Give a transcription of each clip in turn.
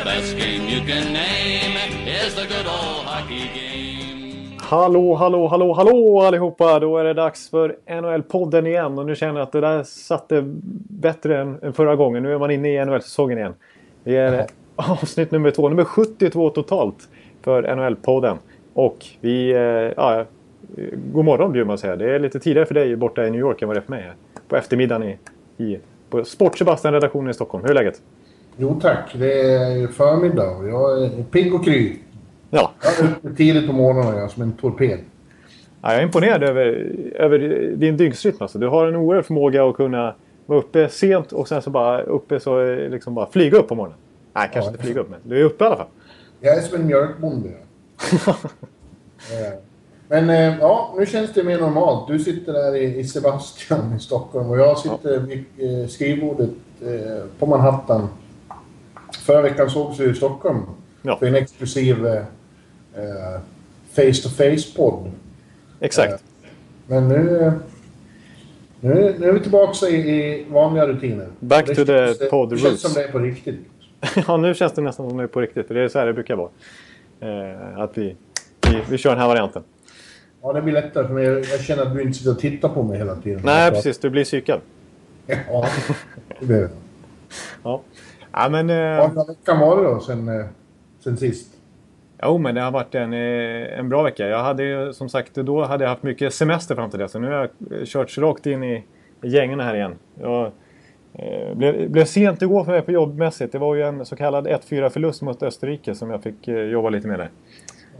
The best game you can name is the good old hockey game. Hallå, hallå, hallå, hallå allihopa! Då är det dags för NHL-podden igen och nu känner jag att det där satte bättre än, än förra gången. Nu är man inne i NHL-säsongen igen. Det är avsnitt nummer två, nummer 72 totalt för NHL-podden. Och vi, eh, ja, god morgon bjuder man säga. Det är lite tidigare för dig borta i New York än vad det är för mig. På eftermiddagen i, i på Sport Sebastian-redaktionen i Stockholm. Hur är läget? Jo tack, det är förmiddag och jag är pigg och kry. Ja. Jag är uppe tidigt på morgonen jag, som en torped. Ja, jag är imponerad över, över din dygnsrytm. Alltså. Du har en oerhörd förmåga att kunna vara uppe sent och sen så bara uppe så liksom bara flyga upp på morgonen. Nej, kanske Ja. inte flyga upp men du är uppe i alla fall. Jag är som en mjölkbonde. ja. Eh, Men eh, ja, nu känns det mer normalt. Du sitter där i, Sebastian i Stockholm och jag sitter vid eh, skrivbordet eh, på Manhattan. Förra veckan sågs vi i Stockholm Ja. för en exklusiv eh, eh, face-to-face-podd. Exakt. Men nu, eh, nu, nu är vi tillbaka i, i vanliga rutiner. Back det to the känns, pod Det känns roots. som det är på riktigt. Ja, nu känns det nästan som det är på riktigt. Det är så här det brukar vara. Eh, att vi, vi, vi kör den här varianten. Ja, det blir lättare för mig. Jag känner att du inte sitter och tittar på mig hela tiden. Nej, Jag precis. Du blir psykad. Ja, det blir det. Ja. Ja, men... Eh, veckan varit då sen, eh, sen sist? jo, men det har varit en, eh, en bra vecka. Jag hade ju, som sagt, då hade jag haft mycket semester fram till det. Så nu har jag eh, kört rakt in i, i gängen här igen. Jag eh, blev, blev sent igår för mig på jobbmässigt. Det var ju en så kallad 1-4 förlust mot Österrike som jag fick eh, jobba lite med där.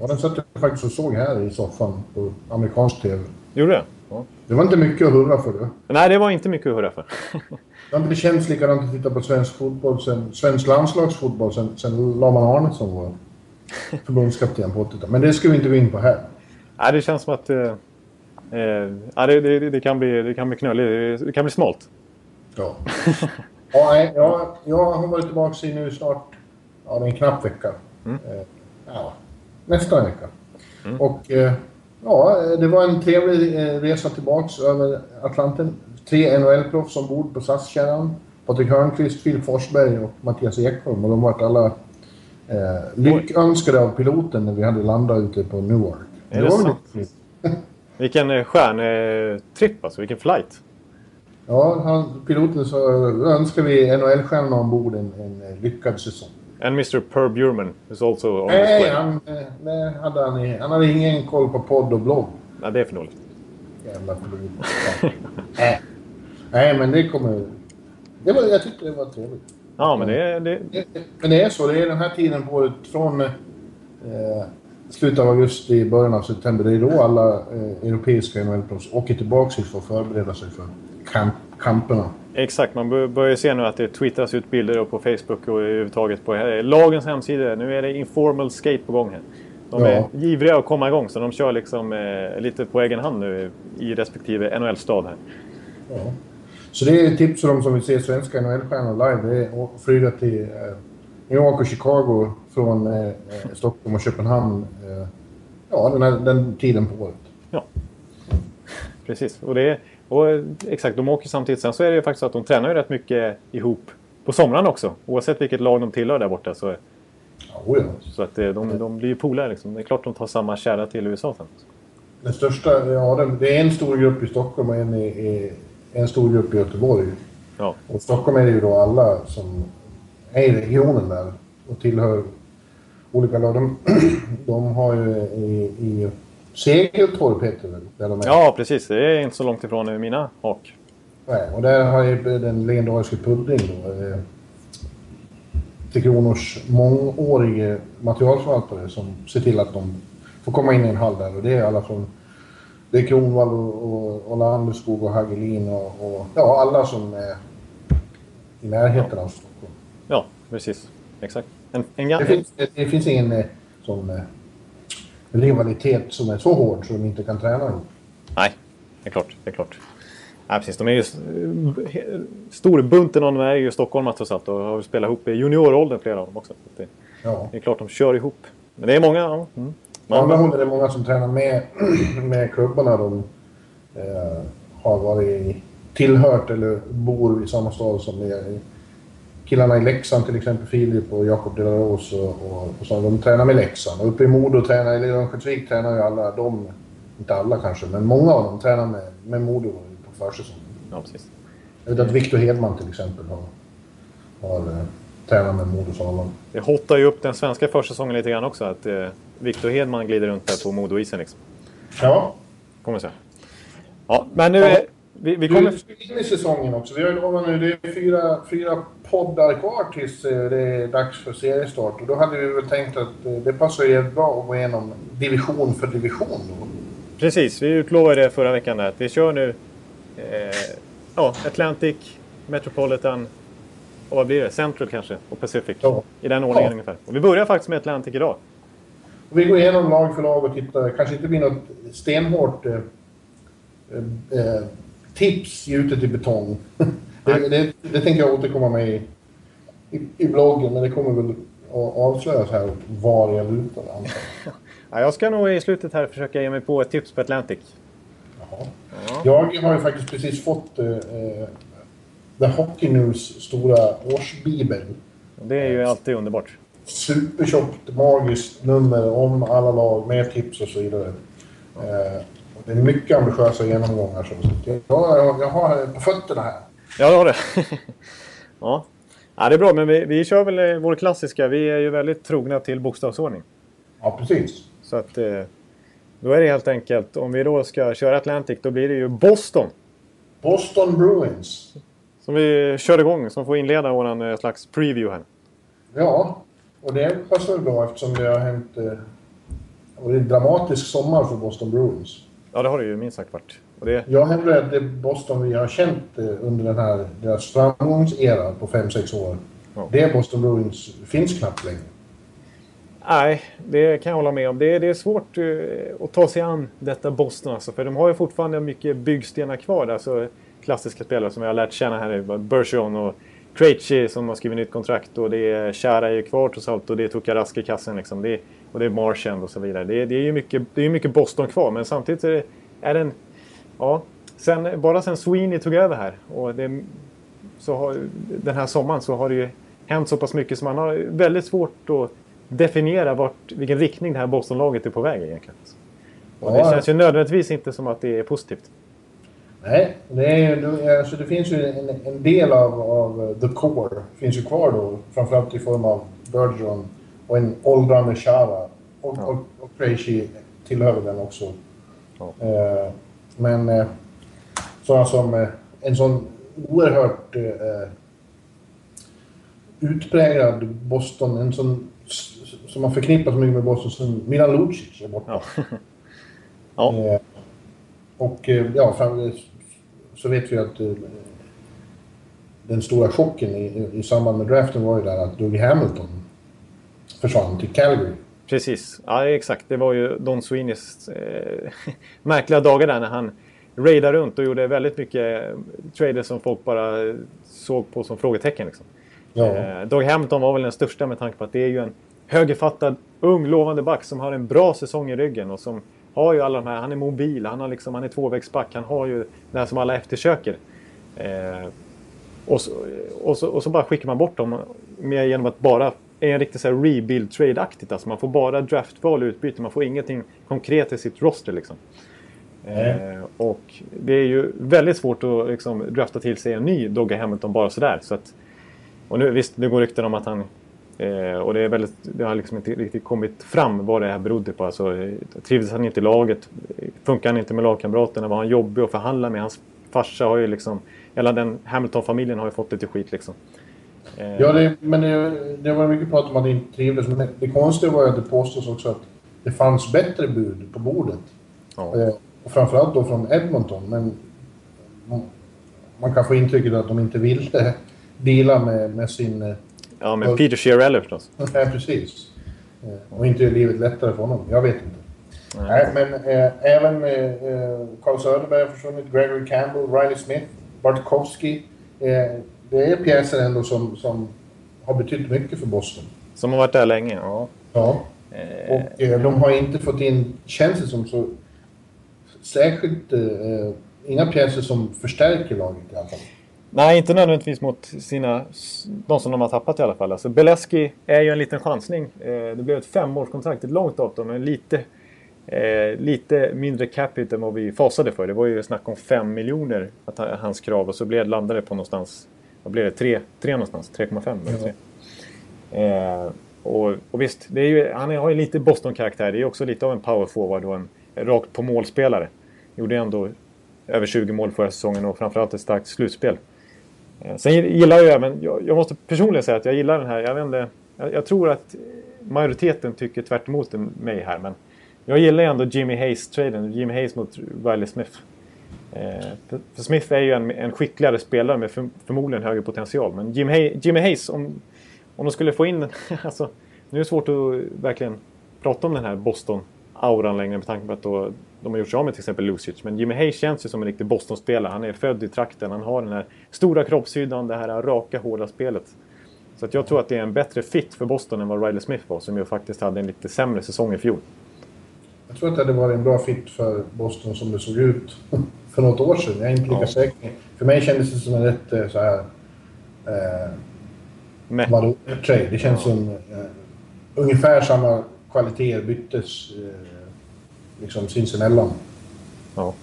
Ja, den satt jag faktiskt och såg här i soffan på amerikansk TV. Gjorde det? Ja. Det var inte mycket att hurra för det. Nej, det var inte mycket att hurra för. Det har inte känts likadant att titta på svensk fotboll sen, svensk landslagsfotboll sen, sen Laman Arnesson var förbundskapten på 80-talet. Men det ska vi inte gå in på här. Nej, det känns som att... Eh, eh, ja, det, det, det, kan bli, det kan bli knöligt. Det, det kan bli smalt. Ja. ja, jag, jag har varit tillbaka i nu snart, ja det är en knapp vecka. Mm. Eh, ja, nästan en vecka. Och eh, ja, det var en trevlig resa tillbaks över Atlanten. Tre NHL-proffs ombord på SAS-kärran. Patrik Hörnqvist, Filip Forsberg och Mattias Ekholm. Och de var alla eh, lyckönskade av piloten när vi hade landat ute på Newark. Är det väl sant? Vilken eh, stjärntripp alltså. Vilken flight. Ja, han, piloten så önskar vi NHL-stjärnorna ombord en, en eh, lyckad säsong. And Mr. Per Burman is also on Nej, display. han, eh, nej hade han, han hade ingen koll på podd och blogg. Nej, det är för dåligt. Jävla pilot. Nej. men det kommer... Det var, jag tyckte det var trevligt. Ja, men det, det, Det- Men det är så. Det är den här tiden på året från eh, slutet av augusti, början av september. Det är då alla eh, europeiska NHL-proffs åker tillbaka för att förbereda sig för kamp, kamperna. exakt. Man bör- börjar se nu att det twittras ut bilder på Facebook och överhuvudtaget på eh, lagens hemsida. Nu är det informal skate på gång här. De är Ja. givriga att komma igång så de kör liksom eh, lite på egen hand nu i respektive NHL-stad här. Ja. Så det är ett tips för de som vill se svenska NHL-stjärnor live. Det är att flyga till eh, New York och Chicago från eh, eh, Stockholm och Köpenhamn. Eh, ja, den, här, den tiden på året. Ja, precis. Och det och, exakt, de åker samtidigt. Sen så är det ju faktiskt så att de tränar ju rätt mycket ihop på somrarna också. Oavsett vilket lag de tillhör där borta. Så, Ja, oh så att de, de blir ju polare liksom. Det är klart de tar samma kärra till USA sen. Den största, ja, det är en stor grupp i Stockholm och en, i, i, en stor grupp i Göteborg. Ja, Och Stockholm är det ju då alla som är i regionen där och tillhör olika lag. De, de har ju i, i Segeltorp heter det där de är. ja precis. Det är inte så långt ifrån mina hak. Nej, och där har ju den legendariska Pudding då. Eh, till Kronors mångårige materialförvaltare som ser till att de får komma in i en hall där. Och det är alla från... Det är Kronwall och, och Landeskog och Hagelin och, och ja, alla som är i närheten av Stockholm. Ja, precis. Exakt. En, en, Det finns, det, det finns ingen eh, sån eh, rivalitet som är så hård så de inte kan träna ihop. nej, det är klart. Det är klart. Ja, precis. De är ju... he- Storbunten av dem är ju stockholmare trots allt och har spelat ihop i junioråldern flera av dem också. Så Det, Ja. det är klart de kör ihop. Men det är många. Ja. Mm. Håll är det många som tränar med, med klubbarna de eh, har varit tillhört eller bor i samma stad som är killarna i Leksand till exempel, Filip och Jakob De La Rose och, och, och så, de tränar med Leksand. Och uppe i Modo tränar, eller i Örnsköldsvik tränar ju alla de, inte alla kanske, men många av dem tränar med, med Modo på försäsongen. ja, precis. Jag vet att Victor Hedman till exempel har, har tränat med Modos A-lag. Det hottar ju upp den svenska försäsongen lite grann också. Att eh, Victor Hedman glider runt där på Modoisen liksom. Ja, Kommer säga. Ja, men nu... är- Vi, vi kommer... du ska in i säsongen också. Vi har lovat nu, det är fyra, fyra poddar kvar tills eh, det är dags för seriestart. Och då hade vi väl tänkt att eh, det passar jävligt bra att gå igenom division för division då. Precis, vi utlovade det förra veckan där, vi kör nu eh, ja, Atlantic, Metropolitan och vad blir det? Central kanske och Pacific. Ja. I den ordningen Ja. ungefär. Och vi börjar faktiskt med Atlantic idag. Och vi går igenom lag för lag och tittar. kanske inte blir något stenhårt eh, eh, eh, tips gjutet i betong. det, det, det tänker jag återkomma med i, i, i bloggen, men det kommer väl att avslöjas här var jag lutar. Ja, jag ska nog i slutet här försöka ge mig på ett tips på Atlantic. Jaha. Jag har ju faktiskt precis fått eh, eh, The Hockey News stora årsbibel. Det är ju alltid underbart. Supertjockt, magiskt nummer om alla lag med tips och så vidare. Eh, och det är mycket ambitiösa genomgångar. Så jag, jag, jag har på fötterna här. Ja, det har det. ja. ja, det är bra. Men vi, vi kör väl eh, vår klassiska. Vi är ju väldigt trogna till bokstavsordning. Ja, precis. Så att eh, då är det helt enkelt, om vi då ska köra Atlantic, då blir det ju Boston. Boston Bruins. Som vi kör igång, som får inleda våran eh, slags preview här. Ja, och det passar väl bra eftersom det har hänt... Eh, det var en dramatisk sommar för Boston Bruins. Ja, det har det ju minst sagt varit. Det, Jag hävdar att det Boston vi har känt eh, under den här deras framgångsera på 5-6 år. Ja. Det Boston Bruins finns knappt längre. nej, det kan jag hålla med om. Det, det är svårt eh, att ta sig an detta Boston alltså, för de har ju fortfarande mycket byggstenar kvar. Alltså, klassiska spelare som jag har lärt känna här är Bergeron och Krejci som har skrivit nytt kontrakt och det är Chara är ju kvar trots allt och det är Tukarask i kassen liksom. Det, och det är Marchand och så vidare. Det, det är ju mycket, det är mycket Boston kvar men samtidigt är det, är det en... Ja, sen, bara sen Sweeney tog över här och det, så har, den här sommaren så har det ju hänt så pass mycket så man har väldigt svårt att definiera vart, vilken riktning det här Bostonlaget är på väg egentligen. Och det känns ju nödvändigtvis inte som att det är positivt. Nej, det, är, alltså det finns ju en, en del av, av the core finns ju kvar då. Framförallt i form av Bergeron och en åldrande Chara. Och, Ja. och, och Krejci tillhör den också. Ja. Eh, men eh, sådana som eh, en sån oerhört eh, utpräglad Boston, en sån som man förknippar så mycket med Boston som Milan Lucic är borta. Ja. ja. Eh, och eh, ja, fram, så vet vi att eh, den stora chocken i, i, i samband med draften var ju där att Doug Hamilton försvann till Calgary. Precis, ja exakt. Det var ju Don Sweeneys eh, märkliga dagar där när han raidade runt och gjorde väldigt mycket eh, traders som folk bara såg på som frågetecken. Liksom. Ja. Eh, Doug Hampton var väl den största med tanke på att det är ju en högerfattad, ung, lovande back som har en bra säsong i ryggen och som har ju alla de här, han är mobil, han, har liksom, han är tvåvägsback, han har ju det här som alla eftersöker. Eh, och, så, och, så, och så bara skickar man bort dem med, genom att bara är en här rebuild trade-aktigt. Alltså man får bara draftval och utbyte, man får ingenting konkret i sitt roster liksom. Eh, och det är ju väldigt svårt att liksom, drafta till sig en ny Dogge Hamilton bara sådär. Så att, och nu, visst, det går rykten om att han... Eh, och det, är väldigt, det har liksom inte riktigt kommit fram vad det här berodde på. Alltså, trivdes han inte i laget? Funkar han inte med lagkamraterna? Var han jobbig att förhandla med? Hans farsa har ju liksom... Hela den Hamilton-familjen har ju fått lite skit liksom. Eh, Ja, det, men det, det var mycket prat om att det inte trivdes. Men det, det konstiga var ju att det påstås också att det fanns bättre bud på bordet. ja. Eh, och framförallt då från Edmonton. Men man- kan få intrycket att de inte ville deala med, med sin, eh, Ja, men Peter Chiarelli förstås. Ja, precis. Eh, och inte är livet lättare för honom. Jag vet inte. Nej, Nej men äh, även äh, Carl Söderberg har försvunnit, Gregory Campbell, Riley Smith, Bartkowski. Äh, det är pjäser ändå som, som har betytt mycket för Boston. Som har varit där länge, ja. Ja. Och de har inte fått in, känns det som, så särskilt inga pjäser som förstärker laget i alla fall. Nej, inte nödvändigtvis mot sina, de som de har tappat i alla fall. Alltså, Beleski är ju en liten chansning. Eh, det blev ett femårskontrakt, ett långt avtal, men lite, eh, lite mindre capita än vad vi fasade för. Det var ju snack om 5 miljoner, att hans krav, och så blev, landade det på någonstans, vad blev det, 3, 3 någonstans? 3,5? Mm. Eh, och, och, visst, det är ju, han har ju lite Boston-karaktär. Det är också lite av en power forward och en rakt på målspelare. Gjorde ändå över 20 mål förra säsongen och framförallt ett starkt slutspel. Eh, sen gillar jag även, jag, jag måste personligen säga att jag gillar den här, jag vet inte, jag, jag tror att majoriteten tycker tvärt emot mig här men jag gillar ändå Jimmy Hayes-traden, Jimmy Hayes mot Riley Smith. Eh, för Smith är ju en, en skickligare spelare med för, förmodligen högre potential. Men Jim Hay, Jimmy Hayes, om, om de skulle få in... alltså, nu är det svårt att verkligen prata om den här Boston-auran längre med tanke på att då, de har gjort sig av med till exempel Lucic. Men Jimmy Hayes känns ju som en riktig Boston-spelare. Han är född i trakten, han har den här stora kroppshyddan, det här raka, hårda spelet. Så att jag tror att det är en bättre fit för Boston än vad Riley Smith var, som ju faktiskt hade en lite sämre säsong i fjol. Jag tror att det hade varit en bra fit för Boston som det såg ut för något år sedan. Jag är inte lika ja. säker. För mig kändes det som en rätt eh, så här... Eh, vadå, trade. Det känns ja. som eh, ungefär samma kvaliteter byttes eh, liksom sinsemellan. Ja.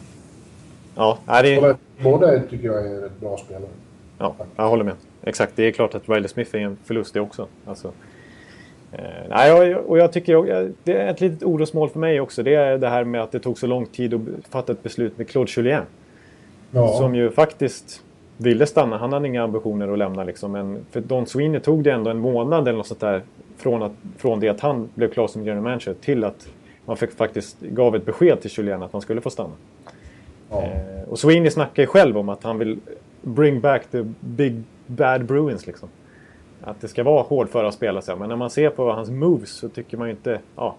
Ja, det... båda, tycker jag är rätt bra spelare. Ja, jag håller med. Exakt, det är klart att Riley Smith är en förlust det också. Alltså, eh, nej, och jag tycker det är ett litet orosmål för mig också. Det är det här med att det tog så lång tid att fatta ett beslut med Claude Julien. Ja. Som ju faktiskt ville stanna. Han hade inga ambitioner att lämna liksom. Men för Don Sweeney tog det ändå en månad eller något sånt där från, att, från det att han blev klar som general manager till att man fick faktiskt gav ett besked till Julien att han skulle få stanna. Ja. Eh, och Sweeney snackar ju själv om att han vill bring back the big bad Bruins liksom. Att det ska vara hårdföra spelare så. Men när man ser på hans moves så tycker man ju inte... Ja,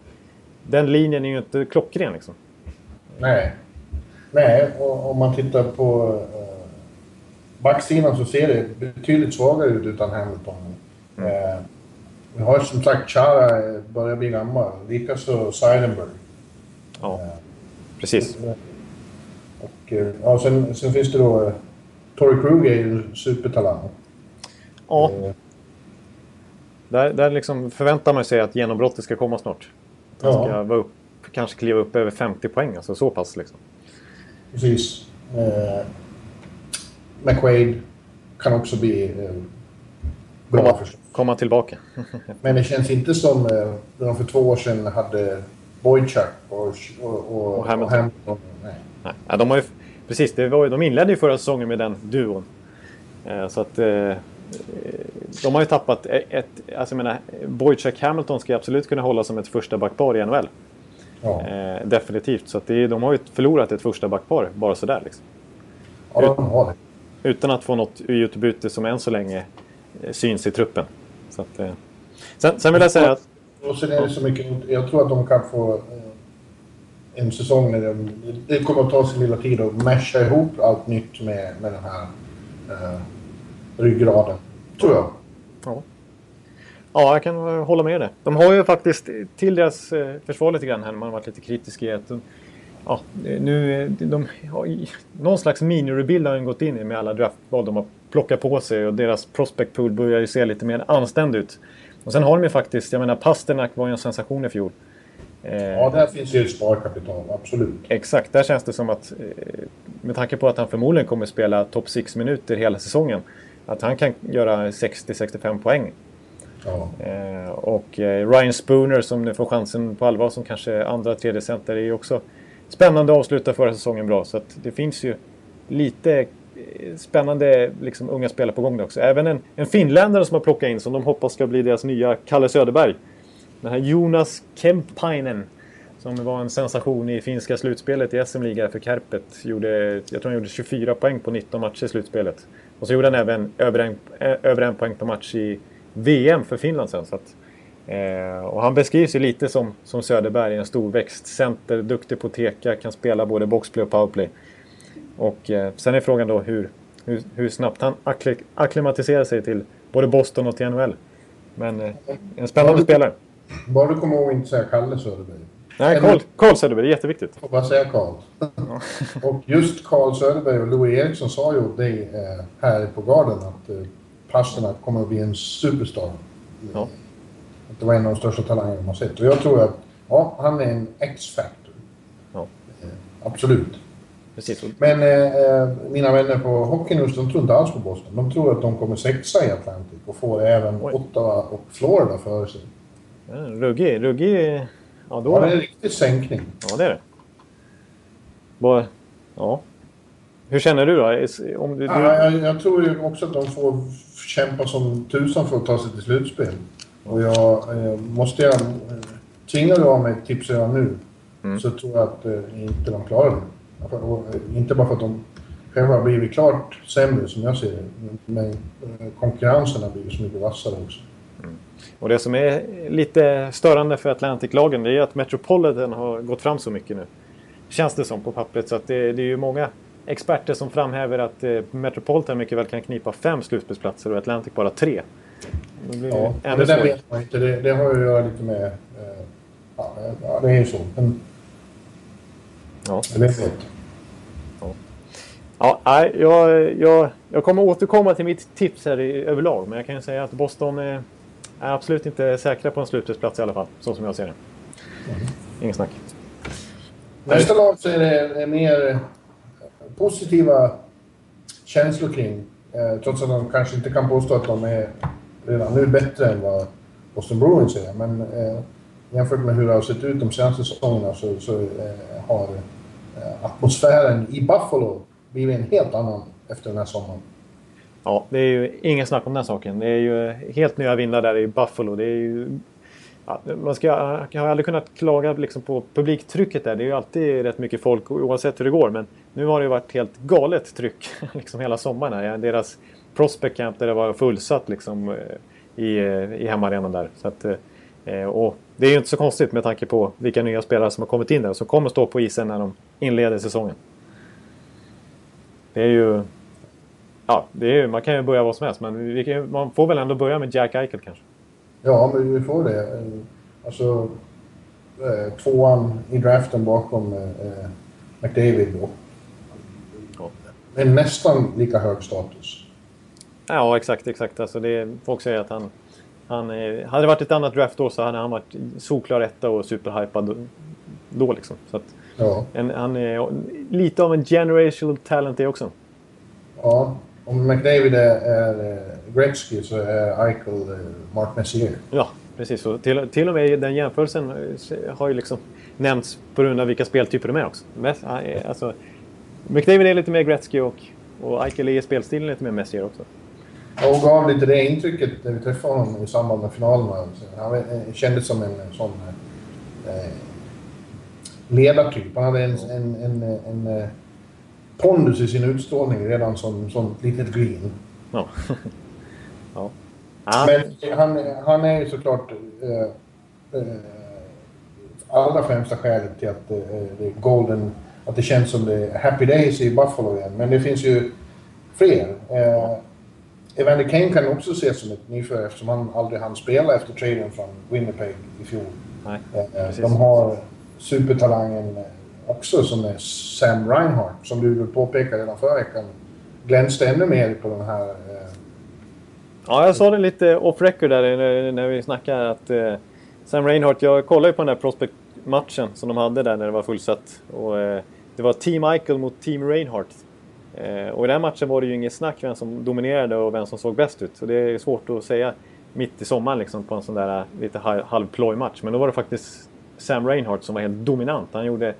den linjen är ju inte klockren liksom. Nej. Nej, och om man tittar på uh, backsidan så ser det betydligt svagare ut utan Hamilton. Mm. Uh, vi har som sagt Chara eh, börjar bli gammal. Likaså Seidenberg. Ja, precis. Och, eh, ja, sen, sen finns det då... Eh, Torrey Krug är ju en supertalang. Ja. Eh. Där, där liksom förväntar man sig att genombrottet ska komma snart. Han ja. ska vara upp, kanske kliva upp över 50 poäng, alltså så pass liksom. Precis. Eh, McQuaid kan också bli eh, bra komma, tillbaka. Men det känns inte som eh, när de för två år sedan hade Boychuk och, och, och, och Hamilton. Hamilton. Nej. Nej. de, har ju, precis, det var, de inledde ju förra säsongen med den duon. Eh, så att eh, de har ju tappat ett... Alltså jag menar, Boychuk Hamilton ska absolut kunna hålla som ett första backpar i NHL. Ja. Eh, definitivt. Så att det, de har ju förlorat ett första backpar bara sådär liksom. Ja, de har det. Utan att få något utbyte som än så länge syns i truppen. Så att, eh. sen, sen vill jag säga att... Och sen är det så mycket, jag tror att de kan få eh, en säsong när de, det kommer att ta sin lilla tid att mesha ihop allt nytt med, med den här eh, ryggraden. Tror jag. Ja. Ja, jag kan hålla med det. De har ju faktiskt, till deras eh, försvar lite grann här, man har varit lite kritisk i att de, ja, nu, de, har, någon slags mini-rebuild har de gått in i med alla draftval de har plocka på sig och deras prospect pool börjar ju se lite mer anständig ut. Och sen har de ju faktiskt, jag menar Pasternak var ju en sensation i fjol. Eh, ja, där finns ju sparkapital, absolut. Exakt, där känns det som att eh, med tanke på att han förmodligen kommer spela topp 6 minuter hela säsongen. Att han kan göra 60-65 poäng. Ja. Eh, och Ryan Spooner som nu får chansen på allvar som kanske andra, tredje center är ju också spännande att avsluta förra säsongen bra. Så att det finns ju lite spännande liksom, unga spelare på gång där också. Även en, en finländare som har plockat in som de hoppas ska bli deras nya Kalle Söderberg. Den här Jonas Kemppainen. Som var en sensation i finska slutspelet i SM-liga för Kärpet. Gjorde, jag tror han gjorde 24 poäng på 19 matcher i slutspelet. Och så gjorde han även över en, eh, över en poäng per match i VM för Finland sen. Så att, eh, och han beskrivs ju lite som, som Söderberg, en storväxt. Center, duktig på att teka, kan spela både boxplay och powerplay. Och eh, sen är frågan då hur, hur, hur snabbt han akklimatiserar sig till både Boston och till NHL. Men eh, en spännande spelare. Bara du kommer ihåg att inte säga Kalle Söderberg. Nej, Carl, Carl Söderberg. Det är jätteviktigt. Får bara säga Carl. och just Carl Söderberg och Louis Eriksson sa ju åt dig eh, här på Garden att eh, Pasternak kommer att bli en superstar. Ja. Att det var en av de största talangerna de har sett. Och jag tror att ja, han är en X-factor. Ja. Eh, absolut. Precis. Men eh, eh, mina vänner på Hockeynews, de tror inte alls på Boston. De tror att de kommer sexa i Atlantic och får även Oj. Ottawa och Florida för sig. Ja, ruggig, ruggig... Ja, då... ja, det är en riktig sänkning. Ja, det är det. Bara... Ja. Hur känner du då? Om du, ja, jag, jag, tror ju också att de får kämpa som tusan för att ta sig till slutspel. Och jag eh, måste jag... Eh, tvingar du av mig ett tips redan nu mm. så tror jag att eh, inte de klarar det. Inte bara för att de själva har blivit klart sämre som jag ser det. Men konkurrensen har blivit så mycket vassare också. Mm. Och det som är lite störande för Atlantic-lagen det är att Metropolitan har gått fram så mycket nu. Känns det som på pappret. Så att det, det är ju många experter som framhäver att eh, Metropolitan mycket väl kan knipa fem slutspelsplatser och Atlantic bara tre. Det ja, det där vet man inte. Det, det har ju att göra lite med... Eh, ja, det är ju så. Men, ja. Det. Ja, nej, jag, jag, jag kommer återkomma till mitt tips här i, överlag. Men jag kan ju säga att Boston är, är absolut inte säkra på en slutspelsplats i alla fall. Så som jag ser det. Mm. Ingen snack. Nästa lag så är det mer positiva känslor kring. Eh, trots att de kanske inte kan påstå att de är redan nu bättre än vad Boston Bruins är. Men eh, jämfört med hur det har sett ut de senaste säsongerna så, så eh, har Eh, atmosfären i Buffalo blir en helt annan efter den här sommaren. Ja, det är ju ingen snack om den saken. Det är ju helt nya vindar där i Buffalo. Det är ju... Ja, man ska, jag har aldrig kunnat klaga liksom på publiktrycket där. Det är ju alltid rätt mycket folk oavsett hur det går. Men nu har det ju varit helt galet tryck liksom hela sommaren. Här. Deras prospect camp där det var fullsatt liksom, eh, i, eh, i hemmaarenan där. Så att, eh, och det är ju inte så konstigt med tanke på vilka nya spelare som har kommit in där och som kommer stå på isen när de inleder säsongen. Det är ju... Ja, det är, man kan ju börja vad som helst men kan, man får väl ändå börja med Jack Eichel kanske. Ja, men vi får det. Alltså, eh, tvåan i draften bakom eh, McDavid då. Med nästan lika hög status. Ja, exakt, exakt. Alltså det, folk säger att han... han är, hade det varit ett annat draft då så hade han varit solklar etta och superhypad då liksom. Så att, Ja. En, han är lite av en generational talent det också. Ja, om McDavid är, är Gretzky så är Eichel Mark Messier. Ja, precis. Och till, till och med den jämförelsen eh, har ju liksom nämnts på grund av vilka speltyper de är också. Alltså, McDavid är lite mer Gretzky och, och Eichel är spelstilen lite mer Messier också. Och gav lite det intrycket när vi träffade honom i samband med finalerna. Han kändes som en sån eh, ledartyp. Han hade en, en, en, en, eh, pondus i sin utstrålning redan som, som litet glin. Ja. ja. Men han, han är ju såklart eh, eh, allra främsta skälet till att eh, det är Golden... Att det känns som det är Happy Days i Buffalo igen. Men det finns ju fler. Eh, Evander Kane kan också ses som ett nyfödd eftersom han aldrig hann spela efter traden från Winnipeg i fjol. Nej, eh, de har supertalangen också som är Sam Reinhardt som du påpekade redan förra veckan glänste ännu mer på den här... Eh... Ja, jag sa det lite off record där när, vi snackade att eh, Sam Reinhardt, jag kollade ju på den där prospect-matchen som de hade där när det var fullsatt. Och, eh, det var Team Michael mot Team Reinhardt. Eh, och i den matchen var det ju inget snack vem som dominerade och vem som såg bäst ut. Så det är svårt att säga mitt i sommaren liksom, på en sån där lite halvploj match. Men då var det faktiskt Sam Reinhardt som var helt dominant. Han gjorde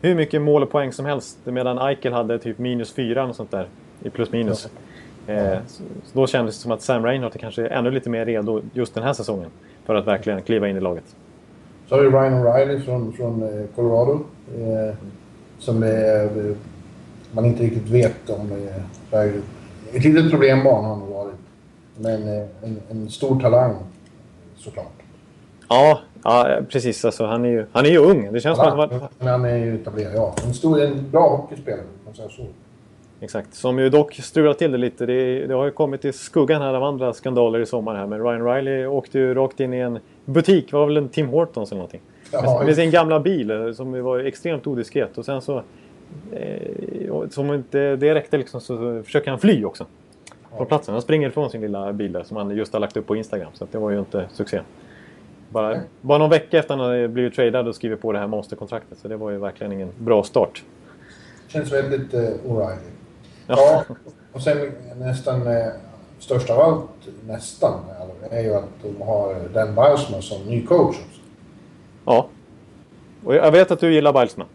hur mycket mål och poäng som helst medan Eichel hade typ minus fyra och sånt där i plus minus. Eh, så, så då kändes det som att Sam Reinhardt är kanske ännu lite mer redo just den här säsongen för att verkligen kliva in i laget. Så har vi Ryan O'Reilly från, från eh, Colorado. Eh, som är, eh, man inte riktigt vet om... Eh, ett litet problembarn har han varit Men eh, en, en stor talang såklart. Ja, ja precis. Alltså, han, är ju, han är ju ung. Det känns som att han, Men han är ju etablerad, ja. En, stor, en bra hockeyspelare, om man säger så. Exakt. Som ju dock strulat till det lite. Det, det, har ju kommit i skuggan här av andra skandaler i sommar här. Men Ryan Riley åkte ju rakt in i en butik. var väl en Tim Hortons eller någonting. Med, med sin gamla bil eh, som var extremt odiskret. Och sen så... Eh, som inte det räckte liksom så försöker han fly också. Från platsen. Han springer ifrån sin lilla bil där som han just har lagt upp på Instagram. Så det var ju inte succé. Bara, bara någon vecka efter att han hade blivit tradad och skrivit på det här monsterkontraktet. Så det var ju verkligen ingen bra start. Känns väldigt uh, O'Reilly. Ja. och sen nästan eh, störst av allt, nästan, är ju att de har Dan Bilesman som ny coach också. Ja. Och jag vet att du gillar Bilesman.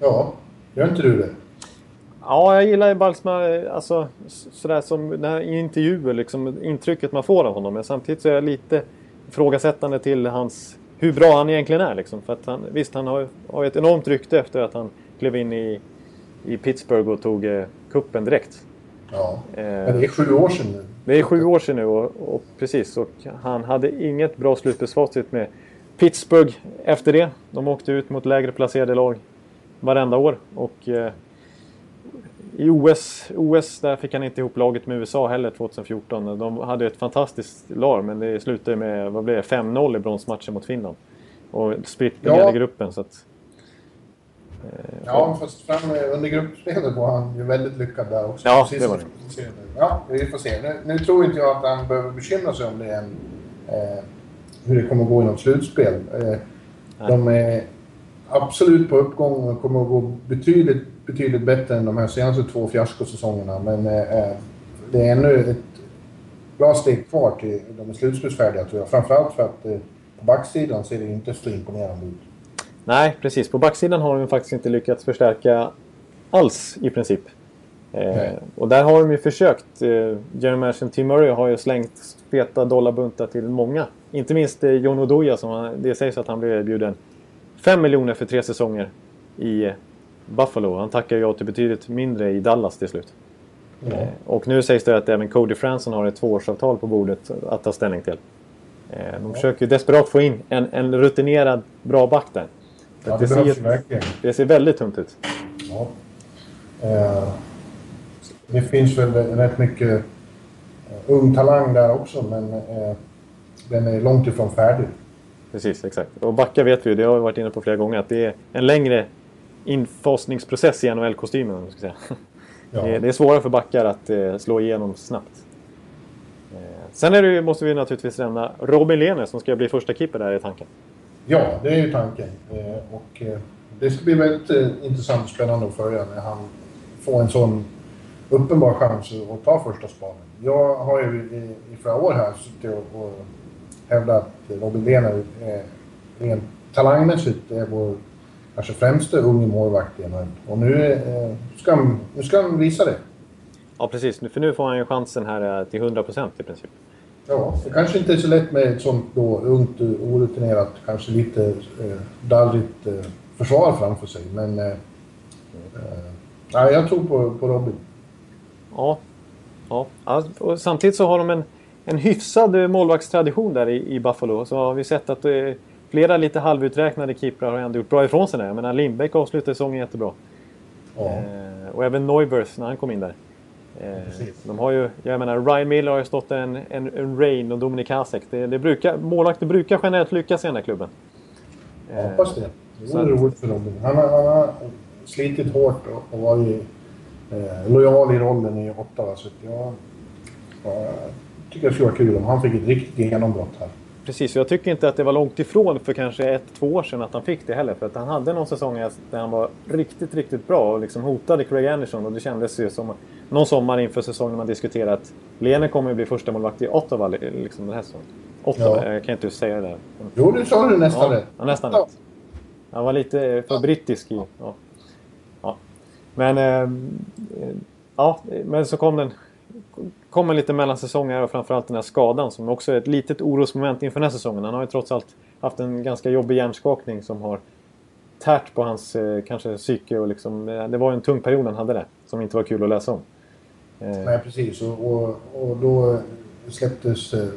Ja, gör inte du det? Ja, jag gillar Balsma, alltså sådär som när i intervjuer, liksom intrycket man får av honom. Men samtidigt så är jag lite ifrågasättande till hans, hur bra han egentligen är. Liksom. För att han, visst, han har, har ett enormt rykte efter att han klev in i, i Pittsburgh och tog eh, kuppen direkt. Ja, eh, men det är sju år sedan nu. Det är sju år sedan nu och, och precis. Och han hade inget bra slutspelsfacit med Pittsburgh efter det. De åkte ut mot lägre placerade lag varenda år. Och eh, i OS, OS där fick han inte ihop laget med USA heller 2014. De hade ett fantastiskt lag men det slutade med vad blev det, 5-0 i bronsmatchen mot Finland. Och spritt ja. hela gruppen. Så att, eh, ja, fast fram under gruppspelet var han ju väldigt lyckad där också. Ja, Precis det var det. Ja, vi får se. Nu, nu, tror inte jag att han behöver bekymra sig om det än. Eh, hur det kommer att gå inom slutspel. Eh, de är absolut på uppgång och kommer att gå betydligt betydligt bättre än de här senaste två fiaskosäsongerna. Men eh, det är ännu ett bra steg kvar till de är slutspelsfärdiga tror jag. Framförallt för att eh, på backsidan ser det inte så imponerande ut. Nej, precis. På backsidan har de faktiskt inte lyckats förstärka alls i princip. Eh, och där har de ju försökt. Eh, Jeremy Manager Tim Murray har ju slängt feta dollarbuntar till många. Inte minst eh, John Oduya som han, det sägs att han blev erbjuden 5 miljoner för tre säsonger i Buffalo. Han tackar ja till betydligt mindre i Dallas till slut. Mm. och nu sägs det att även Cody Franson har ett tvåårsavtal på bordet att ta ställning till. Eh, de mm. försöker desperat få in en, en rutinerad bra back där. Ja, det, det, ser, verkligen. det ser väldigt tungt ut. Ja. Eh, det finns väl rätt mycket ung talang där också, men den är långt ifrån färdig. Precis, exakt. Och backar vet vi det har vi varit inne på flera gånger, att det är en längre infasningsprocess i NHL-kostymen. Ja. Det, är svårare för backar att eh, slå igenom snabbt. Eh, sen är det, måste vi naturligtvis nämna Robin Lehner som ska bli första keeper där i tanken. Ja, det är ju tanken. Eh, och det ska bli väldigt intressant och spännande att följa när han får en sån uppenbar chans att ta första spaden. Jag har ju i, i flera år här suttit och, och hävdat att Robin Lehner rent talangmässigt är vår kanske främste unge målvakt i NHL. Och nu, eh, ska han, nu ska han visa det. Ja, precis. För nu får han ju chansen här eh, till 100 procent i princip. Ja, det kanske inte är så lätt med ett sånt då ungt, orutinerat, kanske lite eh, dallrigt eh, försvar framför sig. Men eh, eh, jag tror på, på Robin. Ja. ja. Och samtidigt så har de en, en hyfsad målvaktstradition där i, i Buffalo. Så har vi sett att eh, flera lite halvuträknade keeprar har ändå gjort bra ifrån sig där. Jag menar Lindbäck avslutade säsongen jättebra. Ja. Eh, och även Neuberth när han kom in där. Eh, de har ju, jag menar Ryan Miller har ju stått en, en, en Rain och Dominik Hasek. Det, det brukar, målvakter brukar generellt lyckas i den här klubben. Jag hoppas det. Det vore roligt för Robin. Han, har, han har slitit hårt och, och varit eh, lojal i rollen i Ottawa. Så jag, jag tycker det skulle vara kul om han fick ett riktigt genombrott här. Precis, jag tycker inte att det var långt ifrån för kanske ett, två år sedan att han fick det heller. För att han hade någon säsong där han var riktigt, riktigt bra och liksom hotade Craig Anderson. Och det kändes ju som någon sommar inför säsongen man diskuterade att Lene kommer att bli första målvakt i Ottawa liksom den här säsongen. Ottawa, ja. jag kan inte säga det där. Jo, det sa du nästan ja, rätt. Ja, nästan rätt. Han var lite för brittisk i... Ja. ja. Men... Eh, ja, men så kom den kom en liten mellansäsong här och framförallt den här skadan som också är ett litet orosmoment inför den här säsongen. Han har ju trots allt haft en ganska jobbig hjärnskakning som har tärt på hans eh, kanske psyke och liksom, eh, det var en tung period han hade det som inte var kul att läsa om. Eh. Nej precis och, och, och då släpptes uh,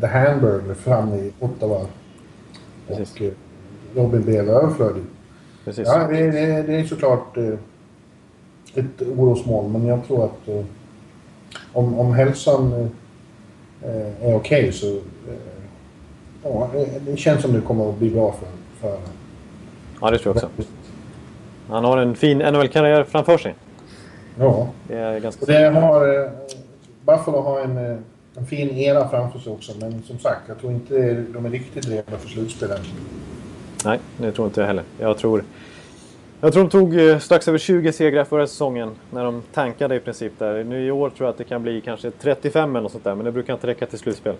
The Hamburger fram i Ottawa. Precis. Och uh, Robin blev överflödig. Precis. Ja, det, det, det är såklart uh, ett orosmoln, men jag tror att om, om hälsan uh, är okej okay, så ja, det känns som det kommer att bli bra för, för Ja, det tror jag också. Han har en fin NHL-karriär framför sig. Ja. Det är ganska det har, Buffalo har en, en fin era framför sig också, men som sagt, jag tror inte de är riktigt redo för slutspel än. Nej, det tror inte jag heller. Jag tror, jag tror de tog strax över 20 segrar förra säsongen när de tankade i princip där. Nu i år tror jag att det kan bli kanske 35 eller något sånt där, men det brukar inte räcka till slutspel.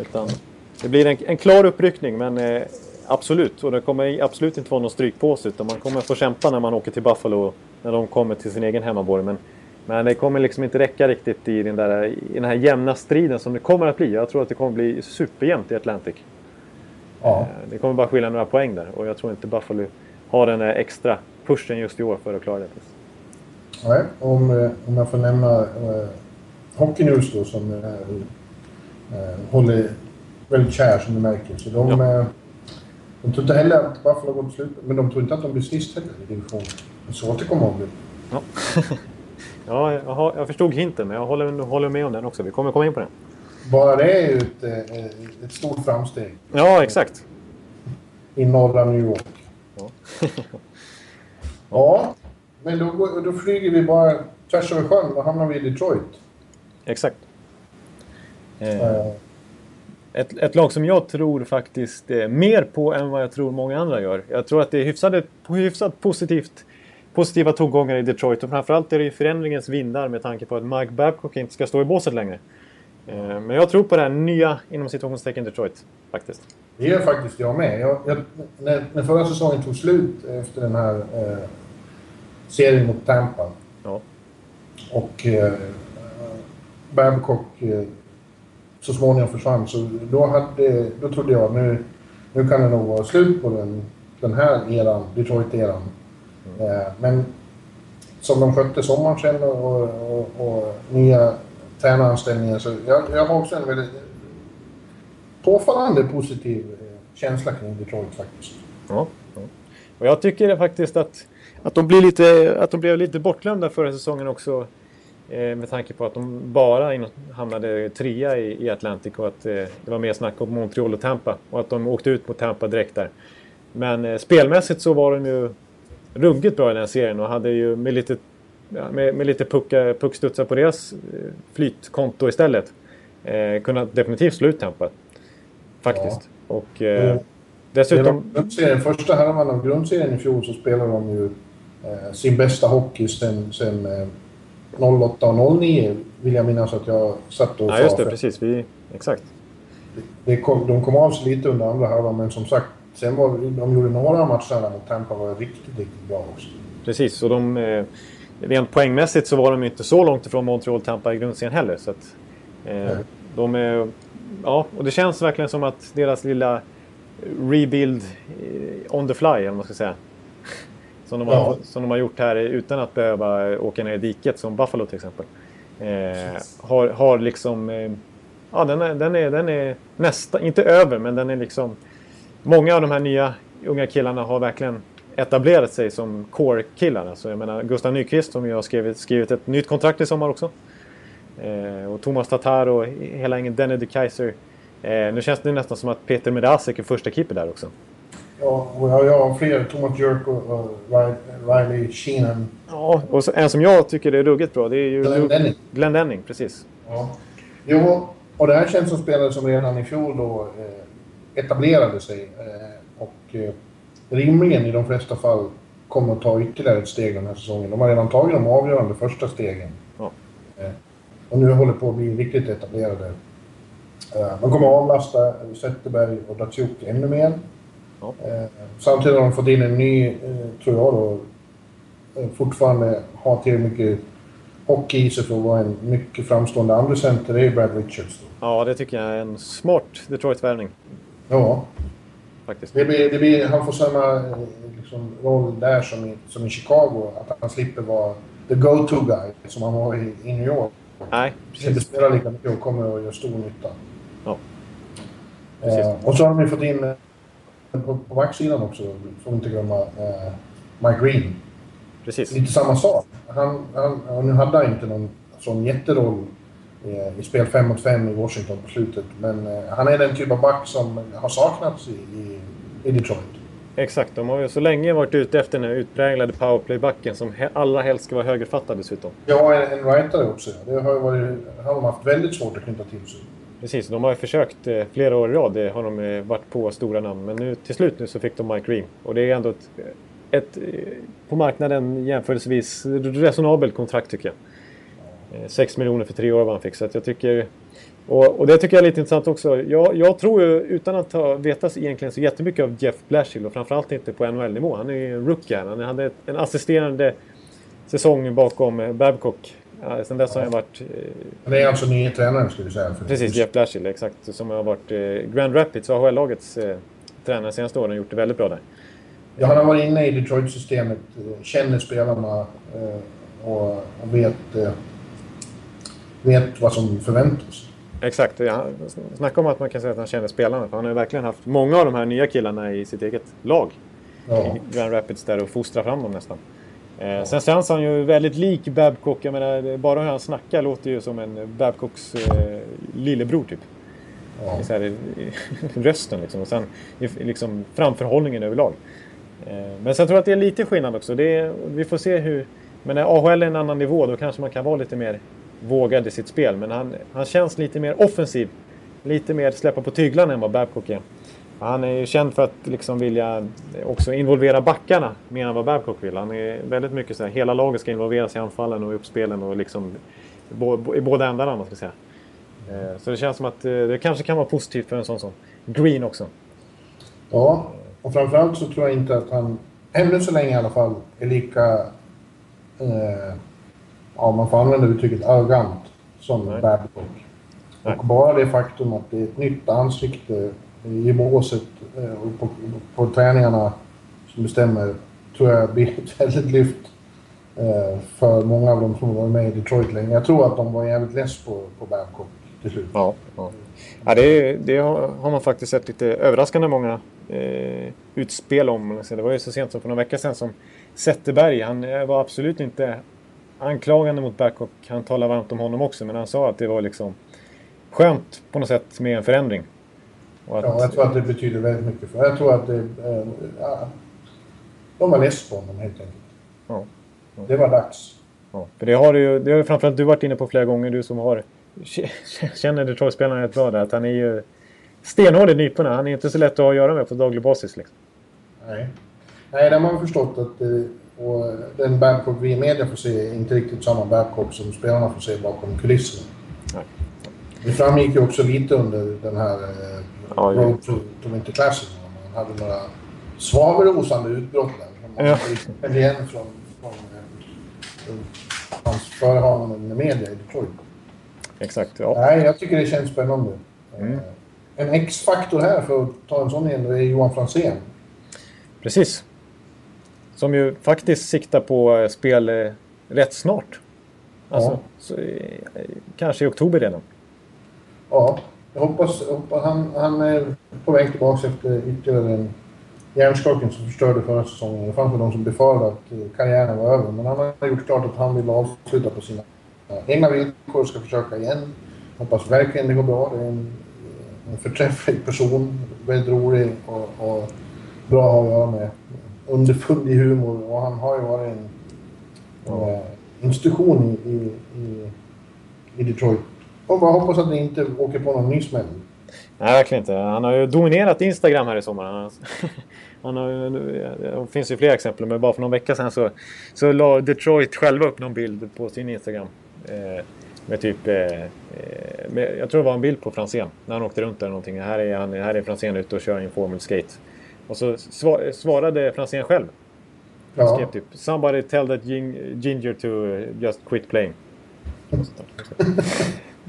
Utan det blir en, en klar uppryckning, men eh, absolut. Och det kommer absolut inte vara någon strykpåse, utan man kommer få kämpa när man åker till Buffalo, när de kommer till sin egen hemmaborg. Men, men det kommer liksom inte räcka riktigt i den, där, i den här jämna striden som det kommer att bli. Jag tror att det kommer bli superjämnt i Atlantic. Ja. Eh, Det kommer bara skilja några poäng där och jag tror inte Buffalo har den där extra pushen just i år för att klara det. Nej, om, eh, om jag får nämna eh, Hockey News då som eh, håller väldigt kär som du märker. Så de, Ja. eh, de tror inte heller att Buffalo går till slut, men de tror inte att de blir sist heller i divisionen. Så att det kommer att bli. Ja, ja jag, har, jag förstod hinten men jag håller, håller med om den också. Vi kommer komma in på den. Bara det är ju ett, eh, ett stort framsteg Ja, exakt. i norra New York. Ja. Men då, går- då flyger vi bara tvärs över sjön. Då hamnar vi i Detroit. Exakt. Eh, ett, ett lag som jag tror faktiskt eh, mer på än vad jag tror många andra gör. Jag tror att det är hyfsade, hyfsat positivt, positiva tongångar i Detroit. Och framförallt är det förändringens vindar med tanke på att Mike Babcock inte ska stå i båset längre. Eh, men jag tror på det här nya, inom situationstecken, Detroit. Faktiskt. Det gör faktiskt jag med. Jag, jag, när, när förra säsongen tog slut efter den här eh, serien mot Tampa Ja. och eh, Babcock eh, så småningom försvann så då, hade, då trodde jag nu, nu kan det nog vara slut på den, den här eran, Detroit-eran. Eh, men som de skötte sommaren sen och, och, och nya tränaranställningar så jag, jag har också en väldigt påfallande positiv eh, känsla kring Detroit faktiskt. Ja, ja. Och jag tycker faktiskt att, att, de blir lite, att de blev lite bortglömda förra säsongen också. Eh, med tanke på att de bara in, hamnade trea i, i Atlantic och att eh, det var mer snack om Montreal och Tampa. Och att de åkte ut mot Tampa direkt där. Men eh, spelmässigt så var de ju ruggigt bra i den serien och hade ju med lite, ja, med, med lite pucka, puckstudsar på deras eh, flytkonto istället eh, kunnat definitivt slå ut Tampa. Faktiskt. Och eh, Mm. dessutom... Grundserien, första halvan av grundserien i fjol så spelade de ju eh, sin bästa hockey sen, sen eh, 08 och 09 vill jag minnas att jag satt och Ja, sa. just det. För Precis. Vi, exakt. det kom, de kom av sig lite under andra halvan men som sagt, sen var de gjorde några matcher där mot Tampa var riktigt, riktigt bra också. Precis. Och de, eh, rent poängmässigt så var de inte så långt ifrån Montreal Tampa i grundserien heller. Så att, eh, de är, ja, och det känns verkligen som att deras lilla rebuild eh, on the fly, eller man ska säga. Som de, har, Ja. som de har gjort här utan att behöva åka ner i diket, som Buffalo till exempel. Eh, har, har liksom... Eh, ja, den är, den är, den är nästan, inte över, men den är liksom... Många av de här nya unga killarna har verkligen etablerat sig som core-killar. Alltså, jag menar Gustav Nyqvist som ju har skrivit, skrivit ett nytt kontrakt i sommar också. Eh, och Thomas Tatar och hela gänget Denny de Kaiser. Eh, nu känns det nästan som att Peter Medasek är första keeper där också. Ja, och jag, har fler, Thomas Jerk och, Riley Sheenan. Ja, och så, en som jag tycker är ruggigt bra det är ju Glenn Denning. Glenn Denning, precis. Ja. Jo, och det här känns som spelare som redan i fjol då eh, etablerade sig eh, och eh, rimligen i de flesta fall kommer att ta ytterligare ett steg den här säsongen. De har redan tagit de avgörande första stegen. Ja. Eh, och nu håller på att bli riktigt etablerade. Eh, de kommer att avlasta Zetterberg och Datsjuk ännu mer. Ja. Eh, samtidigt har de fått in en ny, eh, tror jag då, eh, fortfarande har tillräckligt mycket hockey i sig för att vara en mycket framstående andra center. Det är Brad Richards. Då. Ja, det tycker jag är en smart Detroit-värvning Ja, faktiskt. det blir, det blir, han får samma eh, liksom, roll där som i, som i Chicago. Att han slipper vara the go-to guy som han var i, i New York. Nej, Inte precis. spelar lika mycket och kommer att göra stor nytta. Ja. Eh, och så har de ju fått in eh, på, på backsidan också, får vi inte glömma, eh, Mike Green. Precis. Lite samma sak. Han, han, nu hade han inte någon sån jätteroll eh, i spel 5 mot 5 i Washington på slutet. Men eh, han är den typ av back som har saknats i, i, i Detroit. Exakt, de har ju så länge varit ute efter den här utpräglade powerplaybacken som he- allra helst ska vara högerfattad dessutom. Ja, en, en rightare också. Det har, varit, har de haft väldigt svårt att knyta till sig. Precis, de har ju försökt eh, flera år i rad. Det har de eh, varit på stora namn. Men nu till slut nu så fick de Mike Green. Och det är ändå ett, ett eh, på marknaden jämförelsevis resonabelt kontrakt tycker jag. Eh, 6 miljoner för tre år vad han fick. Så jag tycker... Och, och det tycker jag är lite intressant också. Jag, jag tror ju, utan att ha vetat egentligen så jättemycket av Jeff Blashill och framförallt inte på NHL-nivå. Han är ju en rookie här. Han hade en assisterande säsong bakom eh, Babcock. Ja, sen dess har han varit... Eh, det är alltså nya tränaren skulle vi säga. För Precis, Jeff Blashill, exakt. Som har varit eh, Grand Rapids, AHL-lagets eh, tränare senaste åren och gjort det väldigt bra där. Ja, han har varit inne i Detroit-systemet, känner spelarna eh, och, och vet, eh, vet vad som förväntas. Exakt, ja, snacka om att man kan säga att han känner spelarna. För han har ju verkligen haft många av de här nya killarna i sitt eget lag. Ja. I Grand Rapids där och fostrar fram dem nästan. Eh, sen känns han ju väldigt lik Babcock. Jag menar, bara hur han snackar låter ju som en Babcocks eh, lillebror typ. Ja. Så här, i, i rösten liksom. Och sen i liksom framförhållningen överlag. Eh, men sen tror jag att det är lite skillnad också. Det är, vi får se hur... Men när AHL är en annan nivå då kanske man kan vara lite mer vågad i sitt spel. Men han, han känns lite mer offensiv. Lite mer släppa på tyglarna än vad Babcock är. Han är ju känd för att liksom vilja också involvera backarna mer än vad Babcock vill. Han är väldigt mycket så här, hela laget ska involveras i anfallen och uppspelen och liksom i båda ändarna man ska säga. Eh, så det känns som att eh, det kanske kan vara positivt för en sån som Green också. ja, och framförallt så tror jag inte att han, ännu så länge i alla fall, är lika... Eh, ja, man får använda uttrycket arrogant som Nej. Babcock. Nej. Och bara det faktum att det är ett nytt ansikte i båset eh, och på, på träningarna som bestämmer tror jag blir ett väldigt lyft eh, för många av dem som varit med i Detroit länge. Jag tror att de var jävligt less på, på Babcock till slut. Ja, ja. ja det, det har man faktiskt sett lite överraskande många eh, utspel om. Det var ju så sent som för några veckor sedan som Zetterberg, han eh, var absolut inte anklagande mot Babcock. Han talade varmt om honom också, men han sa att det var liksom skönt på något sätt med en förändring. Att, Ja, jag tror att det betyder väldigt mycket. För jag tror att det... Eh, ja, de var less på honom helt enkelt. Ja. Det var dags. Ja, för det har ju, det har ju framförallt du varit inne på flera gånger, du som har känner Detroit-spelarna rätt bra där, att han är ju stenhård i nyporna. Han är inte så lätt att ha att göra med på daglig basis. Liksom. Nej. Nej, där har man förstått att eh, och den Babcock vi i media får se är inte riktigt samma Babcock som spelarna får se bakom kulisserna. Nej. Det framgick ju också lite under den här eh, Ja. Road to, to Winter Classic. Man hade några svavelosande utbrott där. Som man Ja. igen från, från eh, hans förehavanden med media i Detroit. Exakt, ja. Nej, jag tycker det känns spännande. Mm. Eh, En X-faktor här för att ta en sån igen, är Johan Franzén. Precis. Som ju faktiskt siktar på eh, spel eh, rätt snart. Alltså, Ja. så, eh, kanske i oktober redan. Ja, jag hoppas, hoppas han, han är på väg tillbaka efter ytterligare en hjärnskakning som förstörde förra säsongen. Det fanns väl de som befarade att karriären var över. Men han har gjort klart att han vill avsluta på sina egna villkor och ska försöka igen. Hoppas verkligen det går bra. Det är en, en förträfflig person. Väldigt rolig och, och bra att göra med. Underfundig humor och han har ju varit en, en eh, institution i, i, i, i Detroit. Och bara hoppas att ni inte åker på någon ny smäll. Nej, verkligen inte. Han har ju dominerat Instagram här i sommar. Han, har- ju- det finns ju fler exempel, men bara för någon vecka sedan så, så la Detroit själva upp någon bild på sin Instagram. Eh, med typ, eh, eh, med, jag tror det var en bild på Franzén när han åkte runt där någonting. Här är, han, här är Franzén ute och kör informal skate. Och så sva, svarade Franzén själv. Han Ja. skrev typ “Somebody tell that gin- Ginger to eh, just quit playing”.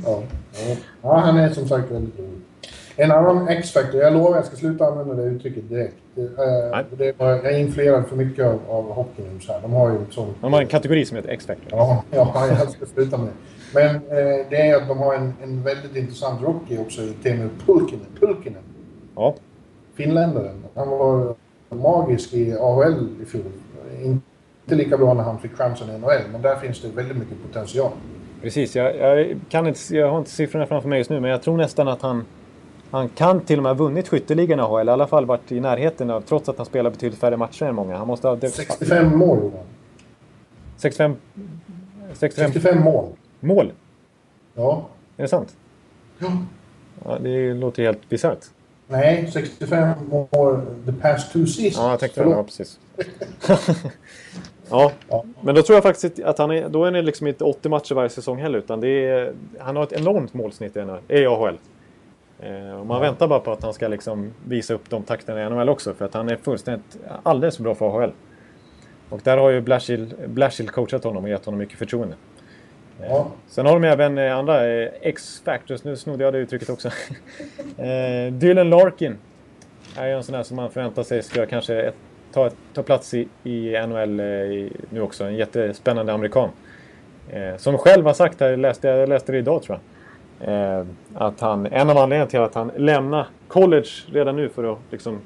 Ja. Ja. han är som sagt väldigt rolig. En annan X-factor, jag lovar jag ska sluta använda det uttrycket direkt. Det, det var, jag är influerad för mycket av, av hockey nu. Så här. De har ju liksom... De har en kategori som heter X-factor. Ja, ja, jag ska sluta med det. Men eh, det är att de har en, en väldigt intressant rookie också i Teemu Pulkinen. Pulkinen. Ja. Finländaren. Han var magisk i AHL i fjol. Inte lika bra när han fick chansen i NHL, men där finns det väldigt mycket potential. Precis, jag, jag, kan inte, jag har inte siffrorna framför mig just nu, men jag tror nästan att han, han kan till och med ha vunnit skytteligan i AHL. I alla fall varit i närheten av, trots att han spelar betydligt färre matcher än många. Han måste ha... 65 mål gjorde han. 65, 65... 65 mål. Mål? Ja. Är det sant? Ja. ja det låter helt bisarrt. Nej, 65 mål the past two seasons. Ja, jag tänkte det. Ja, precis. ja. ja. men då tror jag faktiskt att han är... Då är det liksom inte 80 matcher varje säsong heller, utan det är... Han har ett enormt målsnitt i AHL. Eh, och man ja. väntar bara på att han ska liksom visa upp de takterna i NHL också, för att han är fullständigt alldeles för bra för AHL. Och där har ju Blashill coachat honom och gett honom mycket förtroende. Ja. Sen har de även eh, andra eh, X-Factors, nu snodde jag det uttrycket också. Eh, Dylan Larkin är ju en sån där som man förväntar sig ska kanske ta, ta plats i, i NHL i, nu också. En jättespännande amerikan. Eh, som själv har sagt här, läste, jag läste det idag tror jag. Eh, att han, en av anledningarna till att han lämnar college redan nu för att liksom,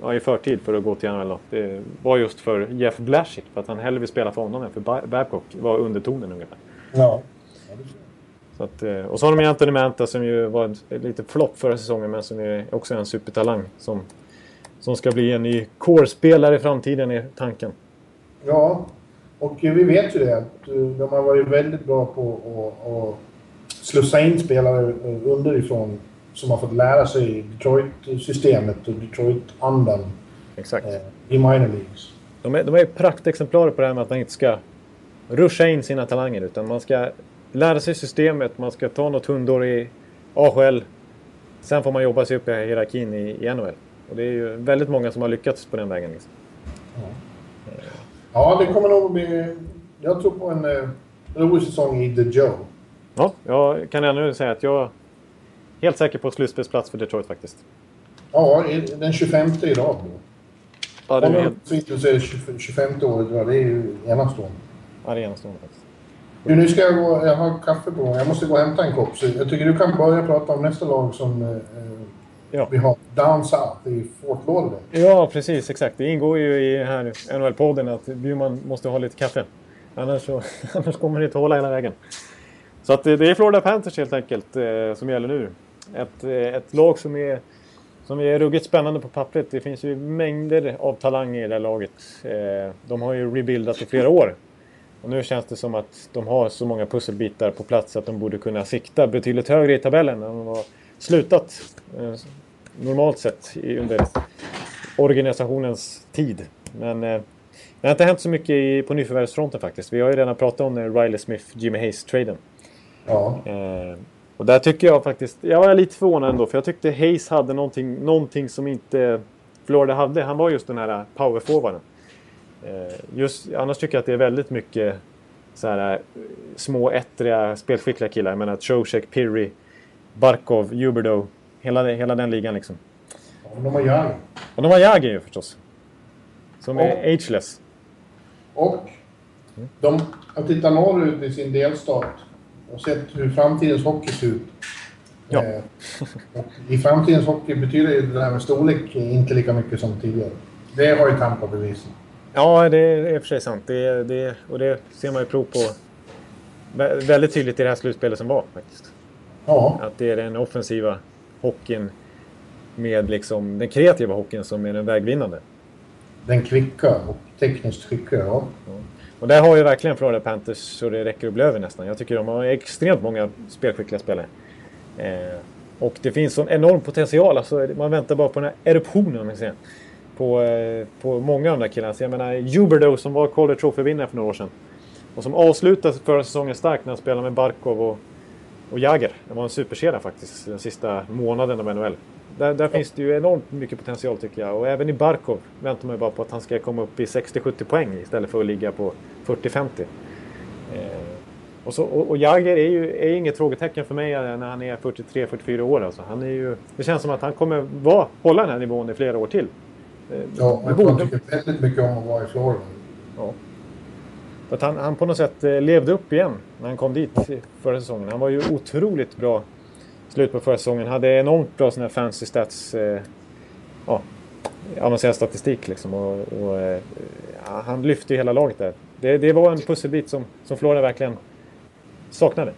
ja, i förtid för att gå till NHL. Det var just för Jeff Blashit, För att han hellre vill spela för honom än för Babcock. var undertonen ungefär. Ja. Så att, eh, och så har de ju Anthony Manta som ju var lite flopp förra säsongen men som är också en supertalang. Som, som ska bli en ny core-spelare i framtiden är tanken. Ja, och vi vet ju det att de har varit väldigt bra på att slussa in spelare underifrån som har fått lära sig Detroit-systemet och Detroit-andan Exakt. Eh, i minor leagues. De är, de är praktexemplar på det här med att man inte ska ruscha in sina talanger utan man ska lära sig systemet, man ska ta något hundår i AHL. Sen får man jobba sig upp i hierarkin i, i NHL. Och det är ju väldigt många som har lyckats på den vägen. Liksom. Ja. ja, det kommer nog bli... Jag tror på en eh, rolig säsong i The Joe. Ja, jag kan ännu säga att jag är helt säker på slutspelsplats för Detroit faktiskt. Ja, den 25 i rad. Ja, det är helt... så är det 25 året, det är ju enastående. Enastående faktiskt. Du, nu ska jag gå... Jag har kaffe på Jag måste gå och hämta en kopp. Så jag tycker du kan börja prata om nästa lag som eh, ja. vi har. Down South i Fort Lauderdale. Ja, precis. Exakt. Det ingår ju i här NHL-podden att Bjurman måste ha lite kaffe. Annars, så, annars kommer det inte hålla hela vägen. Så att det är Florida Panthers helt enkelt eh, som gäller nu. Ett, eh, ett lag som är, som är ruggigt spännande på pappret. Det finns ju mängder av talanger i det här laget. Eh, de har ju rebuildat i flera år. Och nu känns det som att de har så många pusselbitar på plats att de borde kunna sikta betydligt högre i tabellen än har slutat eh, normalt sett under organisationens tid. Men eh, det har inte hänt så mycket i, på nyförvärvsfronten faktiskt. Vi har ju redan pratat om Riley Smith, Jimmy Hayes-traden. Ja. Eh, och där tycker jag faktiskt, jag var lite förvånad ändå för jag tyckte Hayes hade någonting, någonting som inte Florida hade. Han var just den här powerforwarden. Eh, just, annars tycker jag att det är väldigt mycket så här, eh, små ettriga spelskickliga killar. Jag menar Trocek, Pirri, Barkov, Huberdo. Hela, hela den ligan liksom. Ja, de har Jagr. Och de har Jagr ju förstås. Som och, är ageless. Och de har tittat norrut i sin delstat och sett hur framtidens hockey ser ut. Ja. Eh, I framtidens hockey betyder ju det här med storlek inte lika mycket som tidigare. Det har ju Tampa bevisat. Ja, det är i och för sig sant. Det, det, och det ser man ju prov på väldigt tydligt i det här slutspelet som var faktiskt. Ja. Att det är den offensiva hockeyn med liksom den kreativa hockeyn som är den vägvinnande. Den kvicka och tekniskt skickliga, ja. ja. Och där har ju verkligen Florida Panthers så det räcker att bli över nästan. Jag tycker de har extremt många spelskickliga spelare. Eh, och det finns sån enorm potential. Alltså, man väntar bara på den här eruptionen. Man på, eh, på många andra killar. Så jag menar Huberdo som var Calder Trophy-vinnare för några år sedan. Och som avslutade förra säsongen starkt när han spelade med Barkov och, och Jagger. Det var en superkedja faktiskt den sista månaden av NHL. Där, där finns det ju enormt mycket potential tycker jag. Och även i Barkov väntar man ju bara på att han ska komma upp i 60-70 poäng istället för att ligga på 40-50. Eh, Och, så, och, och Jagger är ju är inget frågetecken för mig när han är 43-44 år. Alltså. Han är ju, det känns som att han kommer vara, hålla den här nivån i flera år till. Eh, ja, jag tror han tycker väldigt mycket om att vara i Florida. Ja. Att han, han på något sätt eh, levde upp igen när han kom dit förra säsongen. Han var ju otroligt bra slut på förra säsongen. Hade enormt bra sådana här fancy stats. Eh, ja, avancerad statistik liksom. Och, och eh, han lyfte ju hela laget där. Det, det var en pusselbit som, som Florida verkligen saknade.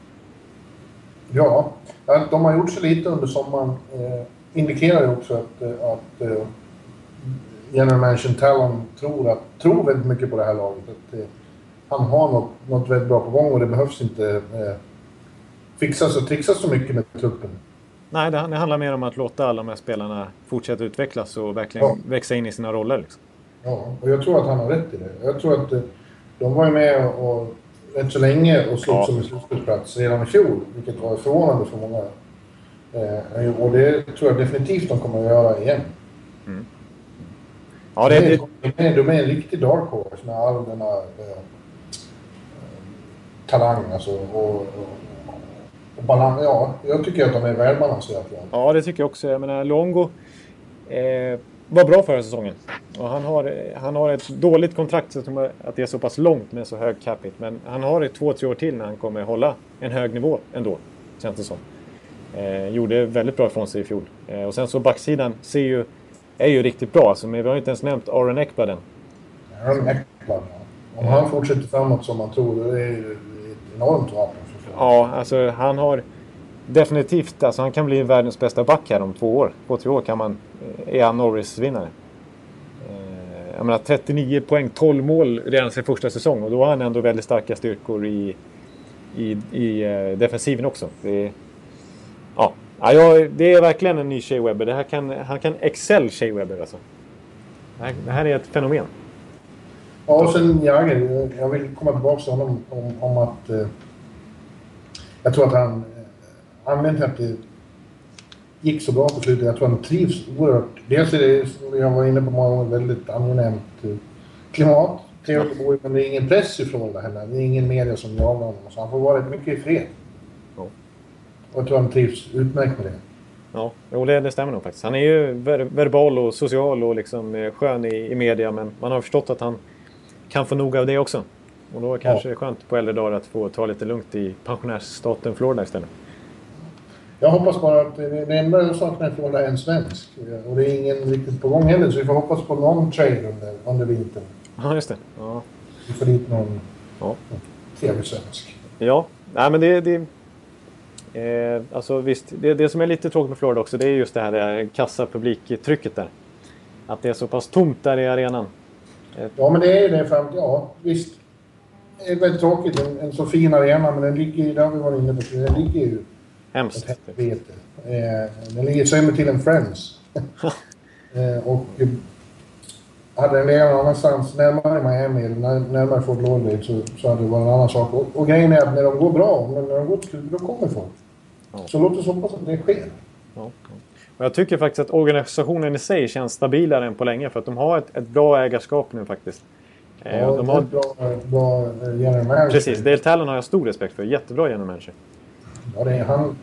Ja, de har gjort så lite under sommaren. Eh, indikerar ju också att, eh, att eh, general manager Talon tror, att, tror väldigt mycket på det här laget. Att, eh, han har något, något väldigt bra på gång och det behövs inte eh, fixas och trixas så mycket med truppen. Nej, det, det, handlar mer om att låta alla de här spelarna fortsätta utvecklas och verkligen ja. växa in i sina roller. Liksom. Ja, och jag tror att han har rätt i det. Jag tror att eh, de var ju med och, rätt så länge och slogs ja. om en slutspelsplats redan i fjol, vilket var förvånande för många. Eh, och det tror jag definitivt de kommer att göra igen. Mm. Ja, det, de, är, de, är, de är en riktig dark horse med all denna eh, talang alltså, och, och, och balans. Ja, jag tycker att de är välbalanserade. Ja, det tycker jag också. Jag menar, Longo eh, var bra förra säsongen. Och han, har, han har ett dåligt kontrakt så att det är så pass långt med så hög capita. Men han har ett två, tre år till när han kommer hålla en hög nivå ändå, känns det som. Eh, gjorde väldigt bra ifrån sig i fjol. Eh, och sen så backsidan ser ju, är ju riktigt bra. Alltså, men vi har inte ens nämnt Aron Ekblad än. Aron Ekblad, ja. Om han fortsätter framåt som man tror, då är det enormt vapen. Ja, alltså han har definitivt, alltså han kan bli världens bästa back här om två år. På tre år kan man, eh, är han Norris-vinnare. Eh, jag menar 39 poäng, 12 mål redan sin första säsong och då har han ändå väldigt starka styrkor i, i, i uh, defensiven också. Det är, ja, ja, det är verkligen en ny Shea Webber. Det här kan, han kan excel Shea Webber alltså. Det här, det här är ett fenomen. Ja, och sen Jagr. Jag vill komma tillbaka till honom om, om att... Eh, jag tror att han... Eh, anledningen till att det gick så bra på slutet, jag tror att han trivs oerhört. Dels är det, som jag var inne på många gånger, väldigt angenämt eh, klimat. Trevligt att bo i, men det är ingen press ifrån det heller. Det är ingen media som jagar honom. Så han får vara rätt mycket i fred. Ja. Och jag tror han trivs utmärkt med det. Ja, jo, det, det stämmer nog faktiskt. Han är ju ver verbal och social och liksom eh, skön i, i media, men man har förstått att han kan få nog av det också. Och då kanske ja. det är skönt på äldre dagar att få ta lite lugnt i pensionärsstaten Florida istället. Jag hoppas bara att det enda jag saknar i Florida är en svensk. Och det är ingen riktigt på gång heller, så vi får hoppas på någon trade under, under vintern. Ja, just det. Ja. Vi får dit någon ja. trevlig svensk. Ja, nej men det... det eh, alltså visst, det, det som är lite tråkigt med Florida också, det är just det här, det här kassa publiktrycket där. Att det är så pass tomt där i arenan. Ja, men det är ju det. För, ja, visst. Det är väldigt tråkigt. En, en så fin arena, men den ligger ju... Det har vi varit inne på. Den ligger ju... Hemskt. Helvete. Eh, den ligger sämre till än Friends. eh, och eh, hade den legat någon annanstans, närmare Miami eller närmare Fort Lauderdale så, så hade det varit en annan sak. Och, och grejen är att när de går bra, när de går till då kommer folk. Ja. Så låt oss hoppas att det sker. Ja. Och jag tycker faktiskt att organisationen i sig känns stabilare än på länge för att de har ett, ett bra ägarskap nu faktiskt. Eh, ja, de har... bra, bra general manager. Precis, Dale Talon har jag stor respekt för. Jättebra general manager. Ja, det är han.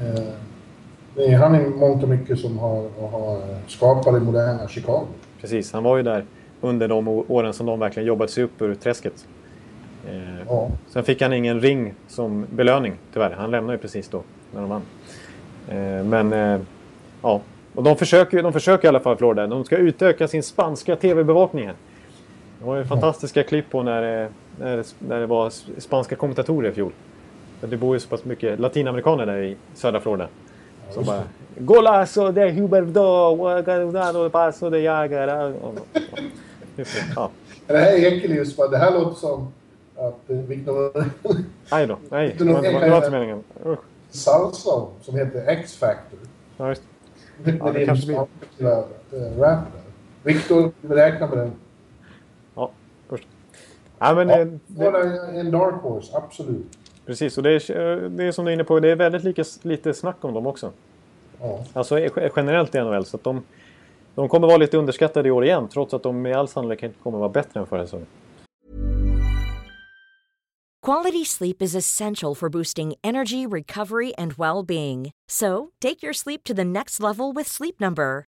Eh, det är han i mångt och mycket som har, har skapat det moderna Chicago. Precis, han var ju där under de åren som de verkligen jobbat sig upp ur träsket. Eh, ja. Sen fick han ingen ring som belöning tyvärr. Han lämnade ju precis då när de vann. Men Ja, och de försöker, de försöker i alla fall Florida. De ska utöka sin spanska tv-bevakning. Det var ju fantastiska klipp på när, när, när det var spanska kommentatorer i fjol. Det bor ju så pass mycket latinamerikaner där i södra Florida. Som bara Golazo de Huberto, Guardado paso de Jagar. Ja. Det här är Ekelius, det här låter som att eh, Victor... Nej då, nej. Det var inte meningen. Salsa som heter X-Factor. Ja, just det, ja, det kanske blir... Rap Victor räknar med den. Ja, först. Ja, men, ja, eh, det, en dark horse, absolut. Precis, och det är, det är som du är inne på, det är väldigt lika, lite snack om dem också. Ja. Alltså generellt i NHL, så att de, de kommer vara lite underskattade i år igen, trots att de med all sannolikhet kommer vara bättre än förra säsongen. Quality sleep is essential for boosting energy, recovery, and well being. So, take your sleep to the next level with Sleep Number.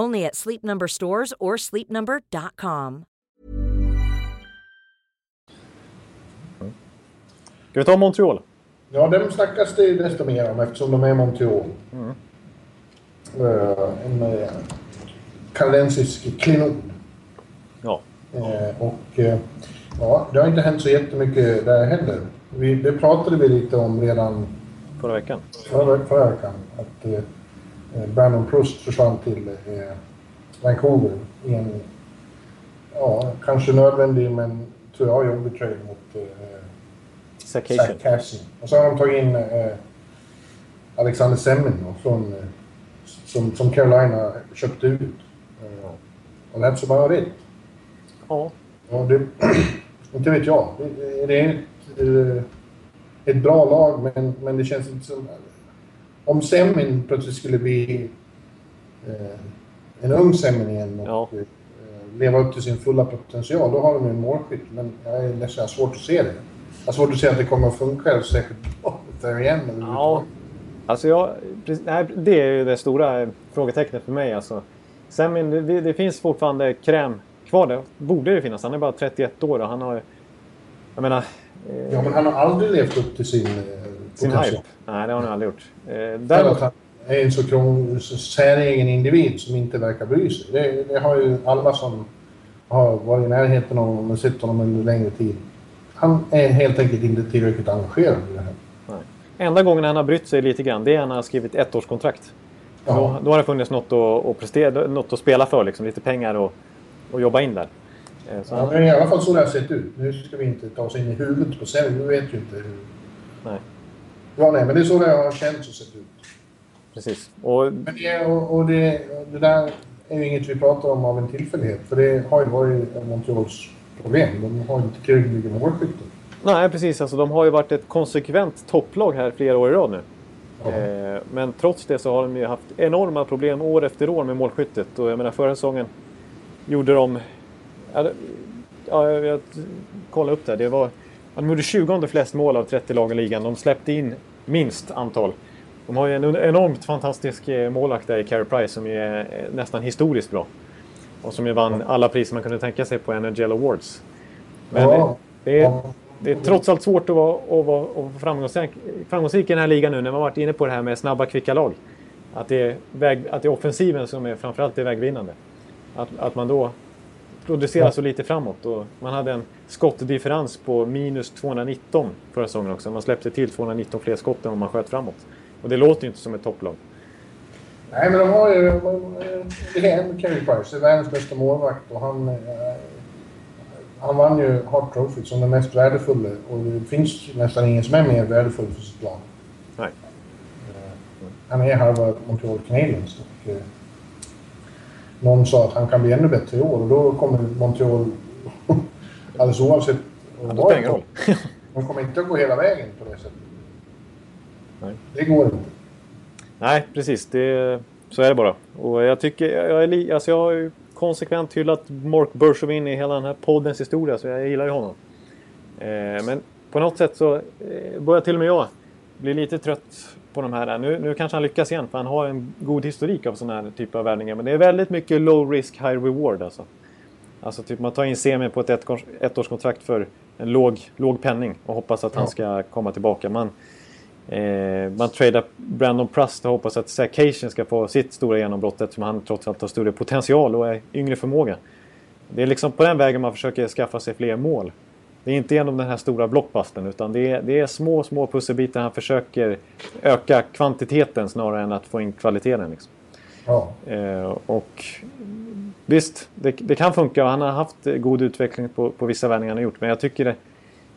Only at Sleep Number stores or sleepnumber.com. Ska vi ta Montreal? Ja, dem snackas det desto mer om eftersom de är Montreal. Mm. Uh, en uh, kanadensisk klenod. Ja. Uh, och ja, det har inte hänt så jättemycket där heller. Vi, det pratade vi lite om redan förra veckan. Förra, förra veckan. Att eh, Brandon Proust försvann till eh, Vancouver i en, ja, kanske nödvändig men tror jag jobbig trade mot eh, Zach Cassin. Och så har de tagit in eh, Alexander Semmin från, eh, som, som Carolina köpte ut. Eh, och that's about it. Ja. ja det, inte vet jag. Det, det är ett, ett bra lag men, men det känns inte som... Om Semmin plötsligt skulle bli eh, en ung Semmin igen och ja. eh, leva upp till sin fulla potential, då har de en målskytt. Men jag är har svårt att se det. Jag har svårt att se att det kommer att funka särskilt bra där igen. Ja, alltså jag, det är ju det stora frågetecknet för mig. Alltså. Semmin, det, det finns fortfarande kräm kvar där. Borde det finnas. Han är bara 31 år och han har... Jag menar... Eh, ja, men han har aldrig levt upp till sin, eh, sin hype. Nej, det har han aldrig gjort. Eh, däremot... Är en så, krång, så säregen individ som inte verkar bry sig. Det, det, har ju alla som har varit i närheten av honom och sett honom under längre tid. Han är helt enkelt inte tillräckligt engagerad i det här. Nej. Enda gången han har brytt sig lite grann, det är när han har skrivit ettårskontrakt. Då, då har det funnits något att, att, prestera, något att spela för, liksom, lite pengar och och jobba in där. Eh, så ja, men i alla fall så det har sett ut. Nu ska vi inte ta oss in i huvudet på Selby. Vi vet ju inte hur... Nej. Ja, nej, men det är så det har känts och sett ut. Precis. Och... Men det, och, och det, det där är ju inget vi pratar om av en tillfällighet. För det har ju varit Montreals problem. De har inte tillräckligt mycket målskytte. Nej, precis. Alltså, de har ju varit ett konsekvent topplag här flera år i rad nu. Eh, men trots det så har de ju haft enorma problem år efter år med målskyttet. Och jag menar förra säsongen gjorde de... Ja, jag kollade upp det. det var, de gjorde 20 flest mål av 30 lag i ligan. De släppte in minst antal. De har ju en enormt fantastisk eh, målvakt där i Carey Price som är eh, nästan historiskt bra. Och som ju vann alla priser man kunde tänka sig på NHL Awards. Men ja. det, är, det är trots allt svårt att vara, att vara, att vara framgångsrik, framgångsrik i den här ligan nu när man varit inne på det här med snabba, kvicka lag. Att det är, väg, att det är offensiven som är framförallt är vägvinnande. Att, att man då producerar så lite framåt. Och man hade en skottdifferens på minus 219 förra säsongen också. Man släppte till 219 fler skott än vad man sköt framåt. Och det låter ju inte som ett topplag. Nej, men de har ju... Det är en Carey Price, världens bästa målvakt och han... Eh, han vann ju Hart Trophy som den mest värdefulla och det finns nästan ingen som är mer värdefull för sitt lag. Nej. Eh, han är halva Montreal Canadiens. Och, eh, någon sa att han kan bli ännu bättre i år och då kommer Montreal, alldeles oavsett vad det roll. De kommer inte att gå hela vägen på det sättet. Nej. Det går inte. Nej, precis. Det, så är det bara. Och jag tycker, jag, är, alltså jag har ju konsekvent hyllat Mark Bergevin i hela den här poddens historia, så jag gillar ju honom. Eh, men på något sätt så eh, börjar till och med jag bli lite trött på de här. Nu, nu kanske han lyckas igen för han har en god historik av sådana här typer av värvningar. Men det är väldigt mycket low risk, high reward alltså. Alltså typ man tar in Semi på ett ettårskontrakt för en låg, låg penning och hoppas att han ska komma tillbaka. Man, eh, man tradar Brandon Prust och hoppas att Zach Cation ska få sitt stora genombrott eftersom han trots allt har större potential och är yngre förmåga. Det är liksom på den vägen man försöker skaffa sig fler mål. Det är inte genom den här stora blockbusten utan det är, det är små, små pusselbitar han försöker öka kvantiteten snarare än att få in kvaliteten. Liksom. Ja. Eh, och visst, det, det, kan funka och han har haft god utveckling på, på vissa vändningar han har gjort. Men jag tycker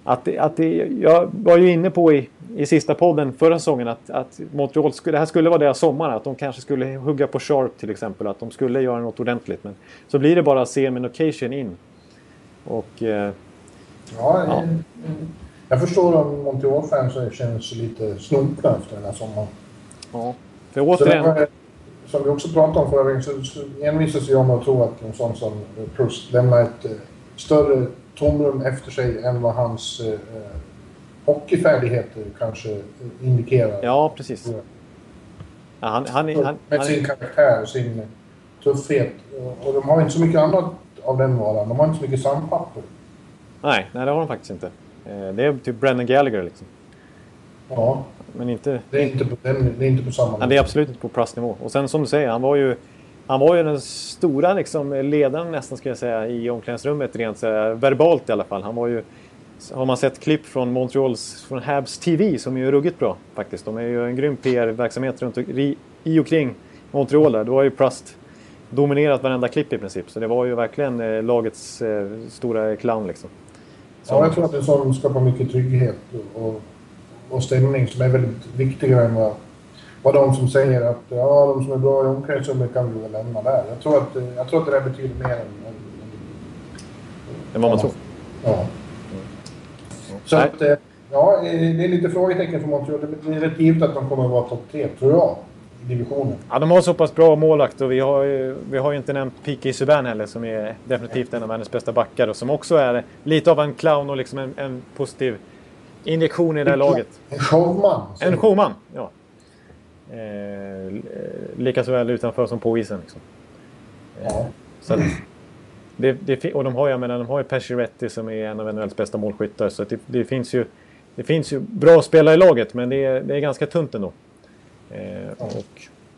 att, det, att det, jag var ju inne på i, i sista podden förra säsongen att, att Montreal, det här skulle vara deras sommar. Att de kanske skulle hugga på Sharp till exempel. Att de skulle göra något ordentligt. Men så blir det bara Semin och Cation in. Och... Eh, ja, ja. Jag förstår om Montreal-fans känner sig lite snopna efter den här sommaren. Ja, för återigen... Som vi också pratade om förra veckan så envisas jag med att tro att en sån som Proust lämnar ett eh, större tomrum efter sig än vad hans eh, hockeyfärdigheter kanske indikerar. Ja, precis. Ja, han, han, han, Med sin karaktär och sin tuffhet. Och de har inte så mycket annat av den varan. De har inte så mycket sandpapper. Nej, nej, det har de faktiskt inte. Eh, det är typ Brennan Gallagher liksom. Ja. Men inte... Det är inte på, den, det är inte på samma nivå. Nej, det är absolut inte på plastnivå. Och sen som du säger, han var ju... Han var ju den stora liksom, ledaren nästan skulle jag säga i omklädningsrummet rent här, verbalt i alla fall. Han var ju har man sett klipp från Montreals, från Habs TV som är ju ruggigt bra faktiskt. De är ju en grym PR-verksamhet runt i och kring Montreal där. Då har ju Prust dominerat varenda klipp i princip. Så det var ju verkligen eh, lagets eh, stora clown liksom. Så. Ja, jag tror att det är så som skapar mycket trygghet och, och stämning som är väldigt viktigare än vad, vad de som säger att ja, de som är bra i omklädningsrummet kan vi väl lämna där. Jag tror att, jag tror att det där betyder mer än... än, än vad man tror. Ja. Så att, eh, ja, eh, det är lite frågetecken för Montreal. Det är rätt givet att de kommer att vara topp tre, tror jag, divisionen. Ja, de har så pass bra målvakt och vi har ju, vi har ju inte nämnt P.K. Subban heller som är definitivt en av världens bästa backar och som också är lite av en clown och liksom en, en positiv injektion i det här laget. En showman. En showman, ja. Eh, lika så väl utanför som på isen. Liksom. Eh, ja. Så att, det, det, och de har, jag menar, de har ju Pacioretty som är en av NHLs bästa målskyttar. Så det, det, finns ju, det finns ju bra spelare i laget, men det är, det är ganska tunt ändå. Eh, och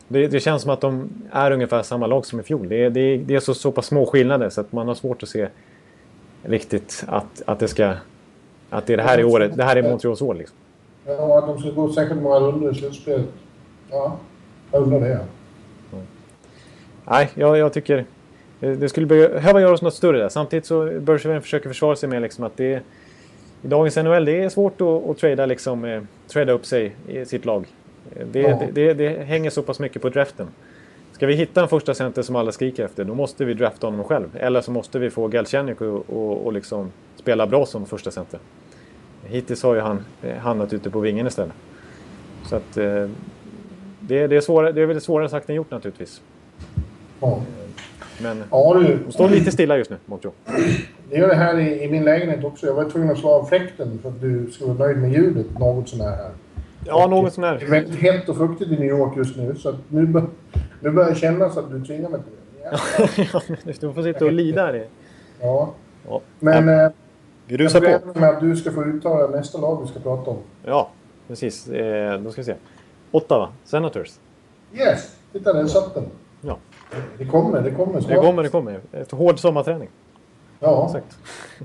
det, det, känns som att de är ungefär samma lag som i fjol. Det, det, det är så, så pass små skillnader så att man har svårt att se riktigt att, att det ska... Att det är det här i året. Det här är Montreals år liksom. Ja, att de ska gå särskilt många rundor i slutspelet. Ja, jag undrar det. Ja. Nej, jag, jag tycker... Det skulle behöva göras något större där. Samtidigt så Bergevin försöker försvara sig med liksom att det är, i dagens NHL det är svårt att, att trada, liksom, eh, trada upp sig i sitt lag. Det, ja. det, det, det, hänger så pass mycket på draften. Ska vi hitta en första center som alla skriker efter, då måste vi drafta honom själv. Eller så måste vi få Galchenyuk och, och, och liksom spela bra som första center. Hittills har ju han eh, hamnat ute på vingen istället. Så att eh, det, det, är svårare, det är väl svårare sagt än gjort naturligtvis. Ja. Men ja, du, de står lite stilla just nu, Montreal. Det gör det här i, i, min lägenhet också. Jag var tvungen att slå av fläkten för att du skulle vara nöjd med ljudet något sånär här. Ja, något sånär. Det är väldigt hett och fuktigt i New York just nu så nu, bör, nu börjar det kännas att du tvingar mig till det. Ja. du får sitta och lida det. Ja. ja. Men ja. Grusa jag på. med att du ska få uttala nästa lag vi ska prata om. Ja, precis. Eh, då ska vi se. Ottawa, Senators. Yes! Titta, där satt den. Ja. Det kommer, det kommer snart. Det kommer, det kommer. Efter hård sommarträning. Ja. Exakt.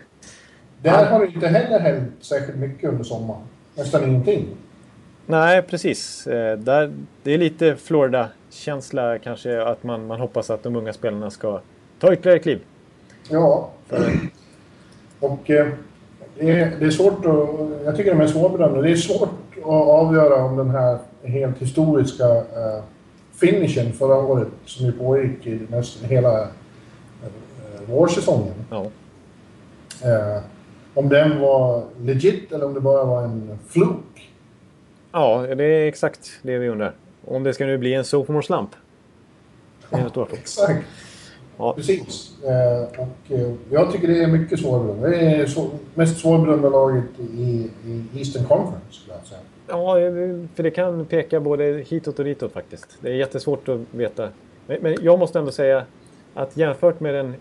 Där har det inte heller hänt särskilt mycket under sommaren. Nästan ingenting. Nej, precis. Eh, där, det är lite Florida-känsla kanske att man, man hoppas att de unga spelarna ska ta ytterligare kliv. Ja. Och eh, det, är, det är svårt att... Jag tycker de är svårbedömda. Det är svårt att avgöra om den här helt historiska eh, finishen förra året som ju pågick i nästan hela eh, vårsäsongen. Ja. Eh, om den var legit eller om det bara var en fluk. Ja, det är exakt det vi undrar. Om det ska nu bli en sophomore slump. Det är exakt. Ja. Precis. Eh, och eh, jag tycker det är mycket svårbedömt. Det är mest svårbedömda laget i, Eastern Conference, skulle jag säga. Ja, för det kan peka både hitåt och ditåt faktiskt. Det är jättesvårt att veta. Men jag måste ändå säga att jämfört med den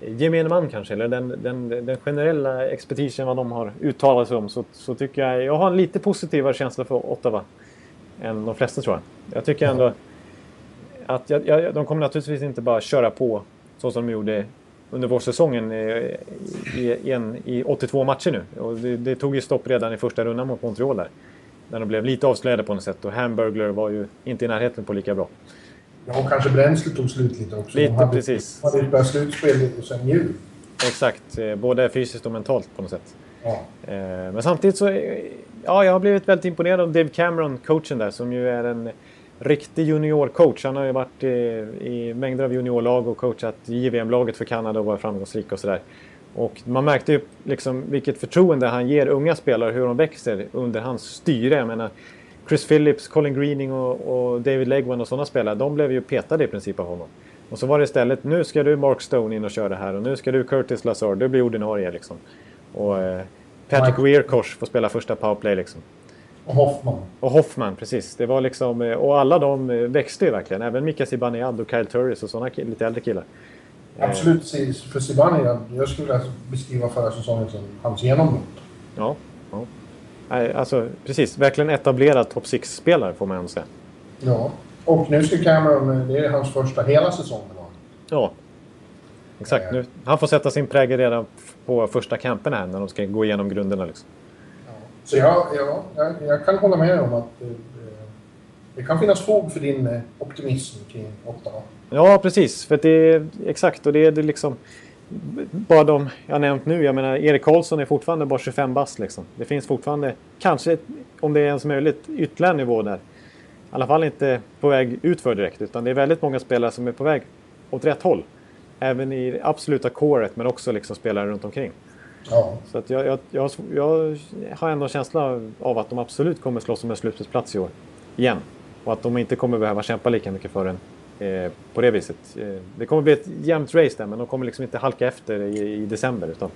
eh, gemene man kanske, eller den, den, den generella expertisen vad de har uttalat sig om, så, så tycker jag... Jag har en lite positivare känsla för Ottawa än de flesta tror jag. Jag tycker ändå att jag, jag, de kommer naturligtvis inte bara köra på så som de gjorde under vårsäsongen i, i, en, i 82 matcher nu. Och det, det, tog ju stopp redan i första rundan mot Montreal där. När de blev lite avslöjade på något sätt och Hamburglar var ju inte i närheten på lika bra. Ja, och kanske bränslet tog slut lite också. Lite, de hade, precis. De hade ett bra slutspel sen jul. Exakt, eh, både fysiskt och mentalt på något sätt. Ja. Eh, men samtidigt så... eh, Ja, jag har blivit väldigt imponerad av Dave Cameron, coachen där, som ju är en riktig juniorcoach. Han har ju varit i, i mängder av juniorlag och coachat JVM-laget för Kanada och varit framgångsrik och sådär. Och man märkte ju liksom vilket förtroende han ger unga spelare, hur de växer under hans styre. Jag menar, Chris Phillips, Colin Greening och, och David Legwan och sådana spelare, de blev ju petade i princip av honom. Och så var det istället, nu ska du Mark Stone in och köra det här och nu ska du Curtis Lazar, du blir ordinarie liksom. Och eh, Patrick Weirkosh får spela första powerplay liksom. Och Hoffman. Och Hoffman, precis. Det var liksom, eh, och alla de eh, växte ju verkligen. Även Mika Zibanejad och Kyle Turris och sådana lite äldre killar. Absolut, si- för Zibanejad, jag skulle vilja beskriva förra säsongen som hans genombrott. Ja. ja. Alltså precis, verkligen etablerad topp 6-spelare får man ändå säga. Ja. Och nu ska Cameron, det är hans första hela säsong med laget. Ja. Exakt. Nu, han får sätta sin prägel redan på första campen här när de ska gå igenom grunderna. Liksom. Så jag, ja, jag, jag kan hålla med om att eh, det kan finnas fog för din eh, optimism kring Ottawa. Ja, precis. För det är exakt och det är det liksom bara de jag nämnt nu. Jag menar, Erik Karlsson är fortfarande bara 25 bast liksom. Det finns fortfarande, kanske om det är ens möjligt, ytterligare en nivå där. I alla fall inte på väg utför direkt, utan det är väldigt många spelare som är på väg åt rätt håll. Även i det absoluta coret, men också liksom spelare runt omkring. Ja. Så att jag, jag, jag, jag har ändå en känsla av att de absolut kommer slåss om en slutspelsplats i år. Igen. Och att de inte kommer behöva kämpa lika mycket för den eh, på det viset. Eh, det kommer bli ett jämnt race där, men de kommer liksom inte halka efter i, i december. Utan,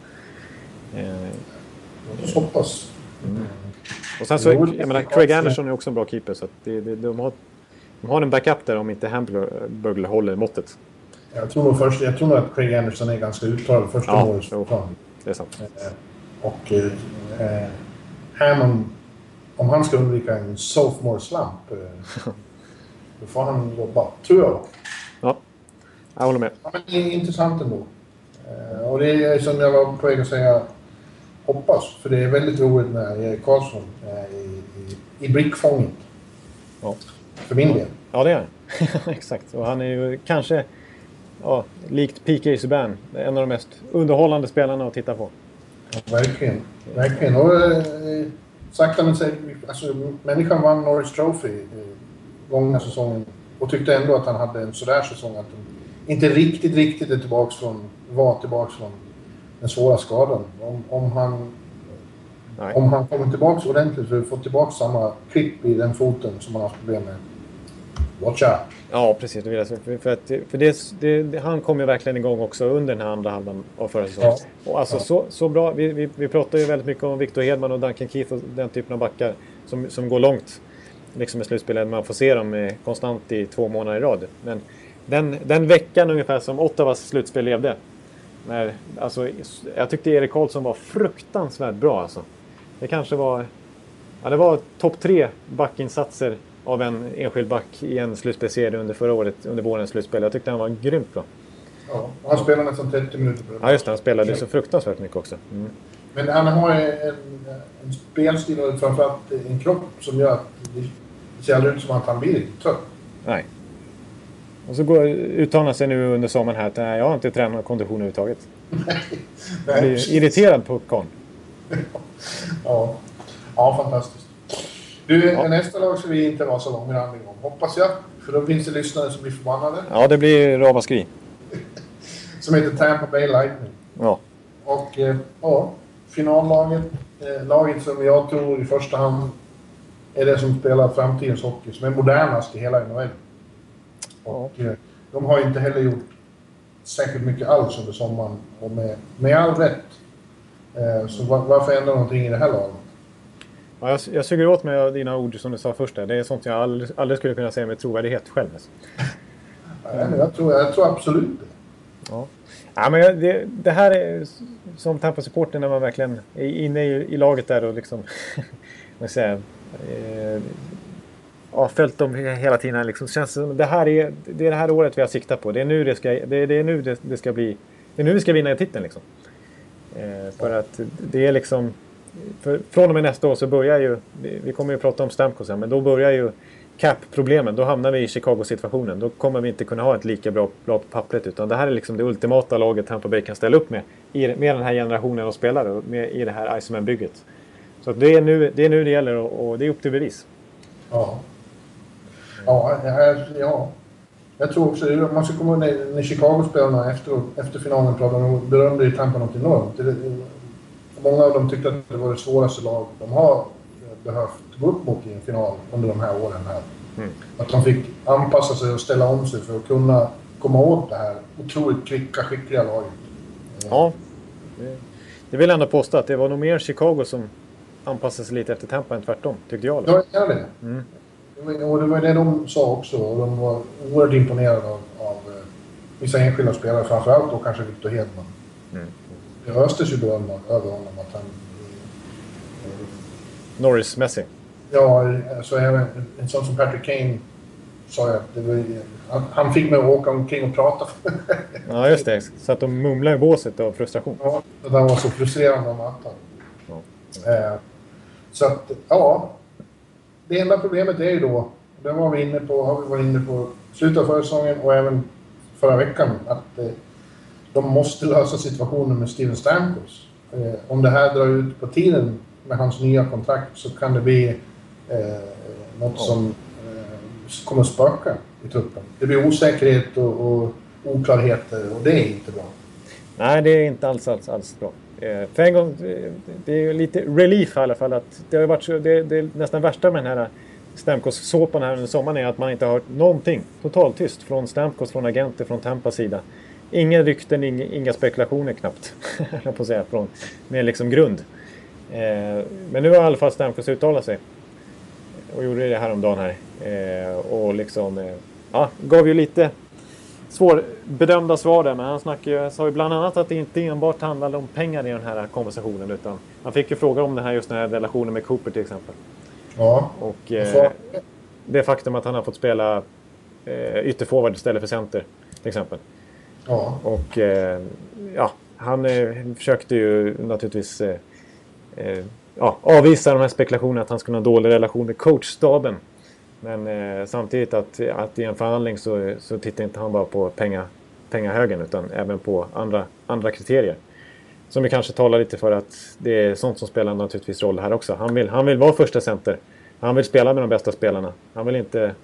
eh, Låt oss hoppas. och sen så, jag menar, Craig Anderson är också en bra keeper. Så det, det, de, har, de har en backup där om inte Hamburger håller måttet. Jag tror först, jag tror att Craig Anderson är ganska uttalad första Ja, målet. Det är sant. Eh, Och eh, eh, Hammond, om han ska undvika en sophomore slump, eh, då får han jobba, tror jag. Ja, jag håller med. Ja, men det är intressant ändå. Eh, och det är som jag var på väg att säga, hoppas. För det är väldigt roligt när Erik Karlsson är i, i, i blickfånget. Ja. För min del. Ja, det är han. Exakt. Och han är ju kanske, ja, likt P.K. Subban, en av de mest underhållande spelarna att titta på. Verkligen. Verkligen. Och eh, sakta men säkert, alltså människan vann Norris Trophy eh, gångna säsongen och tyckte ändå att han hade en sådär säsong att han inte riktigt, riktigt är tillbaks från, var tillbaks från den svåra skadan. Om, om han Nej. om han kommer tillbaks ordentligt så får tillbaks samma klipp i den foten som han har haft problem med. Watch out! Ja, precis. För, att, för det, det, det, han kom ju verkligen igång också under den här andra halvan av förra säsongen. Ja. Och alltså Ja. så, så bra. Vi, vi, vi pratar ju väldigt mycket om Victor Hedman och Duncan Keith och den typen av backar som, som går långt liksom i slutspelet. Man får se dem eh, konstant i två månader i rad. Men den, den veckan ungefär som Ottawas slutspel levde. När, alltså, jag tyckte Erik Karlsson var fruktansvärt bra alltså. Det kanske var... Ja, det var topp tre backinsatser av en enskild back i en slutspelsserie under förra året, under vårens slutspel. Jag tyckte han var grymt bra. Ja, han spelar nästan 30 minuter per Ja, just det. Han spelade så fruktansvärt mycket också. Mm. Men han har en, en spelstil och framförallt en kropp som gör att det ser aldrig ut som att han blir trött. Nej. Och så går, uttalar sig nu under sommaren här att nej, jag har inte tränat kondition överhuvudtaget. Jag blir irriterad på karln. Ja. ja, fantastiskt. Du, Ja. nästa lag ska vi inte vara så långrandiga om, hoppas jag. För då finns det lyssnare som blir förbannade. Ja, det blir ramaskri. Som heter Tampa Bay Lightning. Ja. Och eh, ja, finallaget, eh, laget som jag tror i första hand är det som spelar framtidens hockey, som är modernast i hela NHL. Och eh, de har inte heller gjort särskilt mycket alls under sommaren, och med, med all rätt. Så var, varför ändra någonting i det här laget? Ja, jag, jag suger åt mig av dina ord som du sa först där. Det är sånt jag aldrig, aldrig skulle kunna säga med trovärdighet själv. Mm. Jag, tror, jag tror absolut. Ja. Ja, men jag- det, det här är som Tampa-supporter när man verkligen är inne i, i laget där och liksom... vad säga, eh, ja, följt dem he- hela tiden. Liksom. Känns som, det, här är, det är det här året vi har siktat på. Det är nu det ska, det, det är nu det, det ska bli... Det är nu vi ska vinna titeln liksom. Eh, för att det är liksom... För, från och med nästa år så börjar ju... Vi kommer ju prata om Stamkos sen, men då börjar ju cap-problemen, då hamnar vi i Chicago-situationen. Då kommer vi inte kunna ha ett lika bra lag på pappret. Utan det här är liksom det ultimata laget Tampa Bay kan ställa upp med. Med den här generationen av spelare, med, i det här Iceman-bygget. Så det, är nu, det är nu det gäller och, och det är upp till bevis. Ja. Ja, ja. Jag tror också, man ska komma ihåg när Chicago-spelarna efter, efter finalen pratade, de berömde ju Tampa något enormt. Många av dem tyckte att det var det svåraste lag de har behövt gå upp mot i en final under de här åren. Här. Mm. Att de fick anpassa sig och ställa om sig för att kunna komma åt det här otroligt kvicka, skickliga laget. Ja, det vill jag ändå påstå att det var nog mer Chicago som anpassade sig lite efter Tampa än tvärtom, tyckte jag. Ja, det är det. Mm. Och det var det de sa också. Och de var oerhört imponerade av, av eh, vissa enskilda spelare. Framförallt då kanske Victor Hedman. Det östes ju beröm över honom att han... Norris-mässig? Ja, alltså även en sån som Patrick Kane sa jag att det var, han, han fick mig att åka omkring och prata. ja, just det. Så att de mumlade i båset av frustration. Ja, han var så frustrerande om mattan. Ja. Eh, så att, ja det enda problemet är ju då, det var vi inne på, har vi varit inne på slutet av förra säsongen och även förra veckan, att eh, de måste lösa situationen med Steven Stamkos. Eh, om det här drar ut på tiden med hans nya kontrakt så kan det bli eh, något som eh, kommer spöka i truppen. Det blir osäkerhet och, och oklarheter och det är inte bra. Nej, det är inte alls, alls, alls bra. Eh, för en gång, det är ju lite relief i alla fall att det har varit så, det, det är nästan värsta med den här Stamkos-såpan här under sommaren är att man inte har hört någonting. Totalt tyst från Stamkos, från agenter, från Tampas sida. Inga rykten, inga, inga spekulationer knappt. jag på att säga, från, med liksom grund. Eh, men nu har i alla fall Stamkos uttalat sig. Och gjorde det häromdagen här. Eh, och liksom, eh, ja, gav ju lite svårbedömda svar där. Men han snackade, sa ju bland annat att det inte enbart handlade om pengar i den här konversationen. Utan han fick ju fråga om det här, just den här relationen med Cooper till exempel. Ja. Och eh, det faktum att han har fått spela eh, ytterforward istället för center till exempel. Ja. Och eh, ja, han eh, försökte ju naturligtvis eh, eh, ja, avvisa de här spekulationerna att han skulle ha dålig relation med coachstaben. Men eh, samtidigt att, att i en förhandling så, så tittar inte han bara på penga, pengahögen utan även på andra, andra kriterier. Som vi kanske talar lite för att det är sånt som spelar naturligtvis roll här också. Han vill, han vill vara första center. Han vill spela med de bästa spelarna. Han vill inte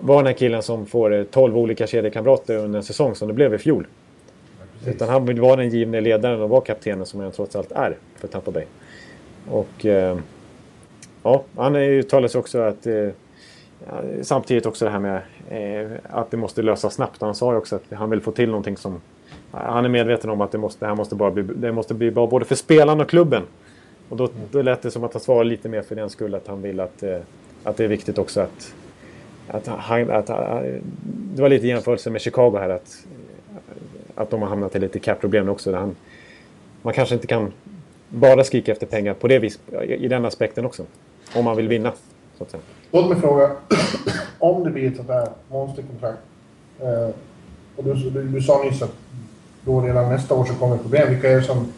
vara den här killen som får 12 olika kedjekamrater under en säsong som det blev i fjol. Ja, Utan han vill vara den givne ledaren och vara kaptenen som han trots allt är för Tampa Bay. Och eh, ja, han uttalar sig också att eh, samtidigt också det här med eh, att det måste lösas snabbt. Han sa ju också att han vill få till någonting som... Han är medveten om att det, måste, det här måste, bara bli, det måste bli bra både för spelarna och klubben. Och då, då lät det som att han svarade lite mer för den skull att han vill att, eh, att det är viktigt också att... att, han, att, att det var lite jämförelse med Chicago här att, att de har hamnat i lite cap-problem också. Han, man kanske inte kan bara skrika efter pengar på det vis, i den aspekten också. Om man vill vinna. Så att säga. Låt mig fråga, om det blir ett sånt här monsterkontrakt. Eh, och du, du, du, sa nyss att då redan nästa år så kommer problem. Vilka är det som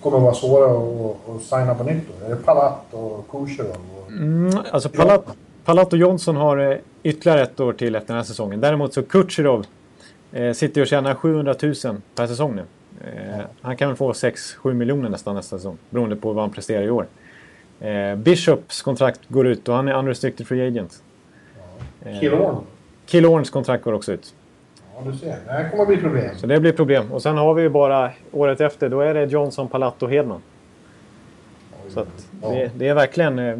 kommer vara svåra att, att signa på nytt då? Är det Palat och Kucherov? Och... Mm, alltså Palat, Palat och Johnson har eh, ytterligare ett år till efter den här säsongen. Däremot så Kucherov eh, sitter och tjänar 700 000 per säsong nu. Eh, han kan väl få 6-7 miljoner nästan nästa säsong. Beroende på vad han presterar i år. Eh, Bishops kontrakt går ut och han är unrestricted free agent. Ja. Killorn. Eh, Killorns kontrakt går också ut. Ja, du ser. Det här kommer bli problem. Så det blir problem. Och sen har vi ju bara året efter, då är det Johnson, Palatto och Hedman. Så att det, det, är verkligen eh, eh,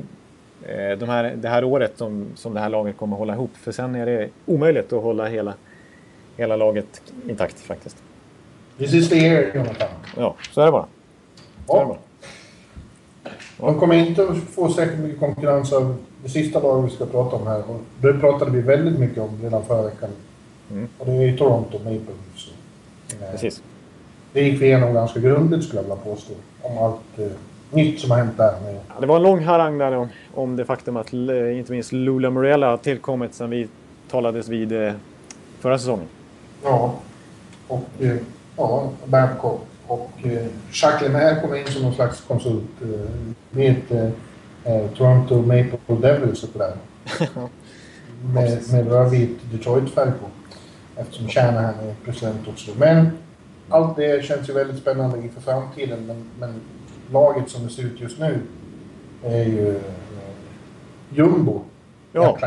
de här, det här året som, som det här laget kommer hålla ihop. För sen är det omöjligt att hålla hela, hela laget intakt faktiskt. This is the year, Jonathan. Ja, så är det bara. Så är det bara. De kommer inte att få säkert mycket konkurrens av det sista laget vi ska prata om här. Och det pratade vi väldigt mycket om redan förra veckan. Mm. Och det är ju Toronto Maple Leafs. Eh, Precis. Det gick vi igenom ganska grundligt skulle jag vilja påstå. Om allt eh, nytt som har hänt där. Ja, det var en lång harang där om, om det faktum att eh, inte minst Lula Morella har tillkommit sedan vi talades vid eh, förra säsongen. Ja. Och eh, ja, Babcock och Jacques Lemaire kom in som någon slags konsult. Med eh, Toronto Maple Devils och sådär. med, med rödvit Detroit-färg på. Eftersom Shanahan är president också. Men allt det känns ju väldigt spännande inför framtiden. Men, men laget som det ser ut just nu är ju eh, jumbo. Ja.